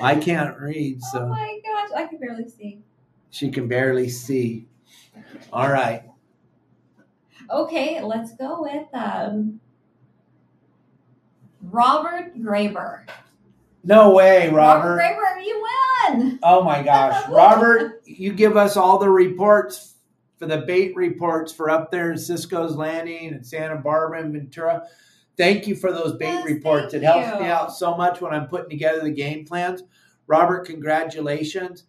Speaker 1: I can't read,
Speaker 2: Oh
Speaker 1: so
Speaker 2: my gosh! I can barely see.
Speaker 1: she can barely see. All right.
Speaker 2: Okay, let's go with um, Robert Graber.
Speaker 1: No way, Robert.
Speaker 2: Graber, you won.
Speaker 1: Oh my gosh. Robert, you give us all the reports for the bait reports for up there in Cisco's Landing and Santa Barbara and Ventura. Thank you for those bait
Speaker 2: Yes,
Speaker 1: reports. It helps
Speaker 2: you.
Speaker 1: me out so much when I'm putting together the game plans. Robert, congratulations.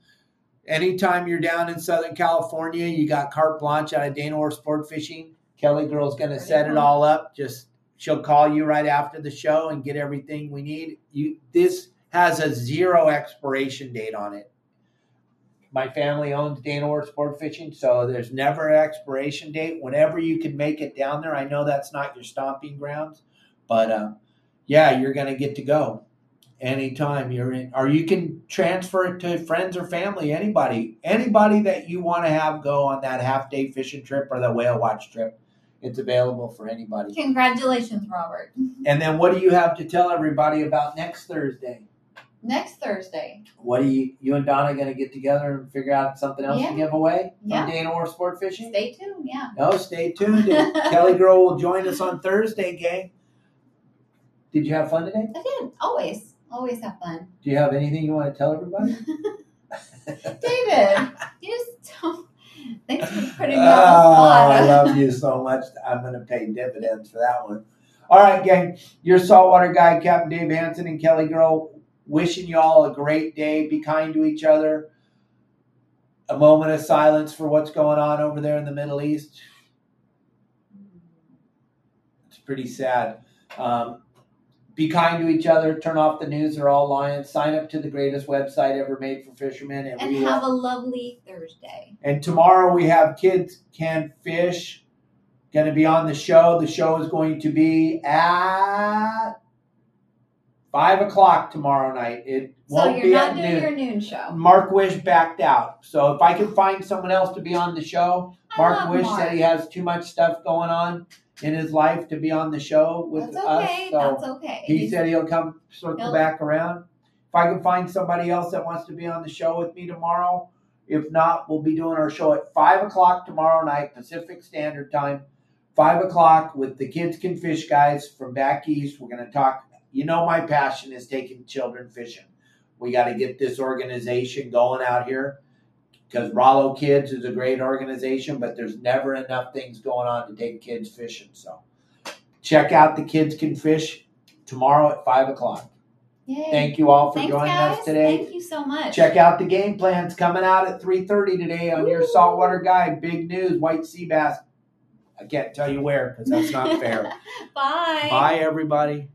Speaker 1: Anytime you're down in Southern California, you got carte blanche out of Dana Sport Fishing. Kelly Girl's going to set it all up. Just she'll call you right after the show and get everything we need. You this has a zero expiration date on it. My family owns Dana Wharf Sport Fishing, so there's never an expiration date. Whenever you can make it down there, I know that's not your stomping grounds, but um, yeah, you're going to get to go anytime you're in, or you can transfer it to friends or family, anybody, anybody that you want to have go on that half day fishing trip or the whale watch trip. It's available for anybody.
Speaker 2: Congratulations, Robert.
Speaker 1: And then, what do you have to tell everybody about next Thursday?
Speaker 2: Next Thursday.
Speaker 1: What are you, you and Donna going to get together and figure out something else
Speaker 2: Yeah.
Speaker 1: to give away
Speaker 2: Yeah.
Speaker 1: from Dana Wharf Sport Fishing?
Speaker 2: Stay tuned. Yeah.
Speaker 1: No, stay tuned. Kelly Girl will join us on Thursday, gang. Did you have fun today?
Speaker 2: I did. Always. Always have fun.
Speaker 1: Do you have anything you want to tell everybody?
Speaker 2: David, you just don't. Thanks for putting
Speaker 1: Oh,
Speaker 2: me on spot.
Speaker 1: I love you so much. I'm going to pay dividends for that one. All right, gang. Your saltwater guy, Captain Dave Hansen and Kelly Girl, wishing you all a great day. Be kind to each other. A moment of silence for what's going on over there in the Middle East. It's pretty sad. Um, be kind to each other. Turn off the news. They're all lying. Sign up to the greatest website ever made for fishermen.
Speaker 2: and
Speaker 1: we will-
Speaker 2: have a lovely Thursday.
Speaker 1: and tomorrow we have Kids Can Fish going to be on the show. The show is going to be at five o'clock tomorrow night. It
Speaker 2: So
Speaker 1: won't
Speaker 2: you're
Speaker 1: be
Speaker 2: not
Speaker 1: at
Speaker 2: doing
Speaker 1: noon.
Speaker 2: your noon show.
Speaker 1: Mark Wish backed out. So if I can find someone else to be on the show, Mark Wish
Speaker 2: Mark.
Speaker 1: said he has too much stuff going on in his life to be on the show with
Speaker 2: That's
Speaker 1: us.
Speaker 2: okay.
Speaker 1: So
Speaker 2: That's okay.
Speaker 1: he said he'll come circle back around. If I can find somebody else that wants to be on the show with me tomorrow, if not, we'll be doing our show at five o'clock tomorrow night, Pacific Standard Time. Five o'clock with the Kids Can Fish guys from back east. We're going to talk. You know, my passion is taking children fishing. We got to get this organization going out here because Rollo Kids is a great organization, but there's never enough things going on to take kids fishing. So check out the Kids Can Fish tomorrow at five o'clock.
Speaker 2: Yay.
Speaker 1: Thank you all for
Speaker 2: Thanks,
Speaker 1: joining
Speaker 2: guys.
Speaker 1: us today.
Speaker 2: Thank you so much.
Speaker 1: Check out the game plans coming out at 3:30 today on your saltwater guide. Big news, white sea bass. I can't tell you where because that's not fair.
Speaker 2: Bye.
Speaker 1: Bye everybody.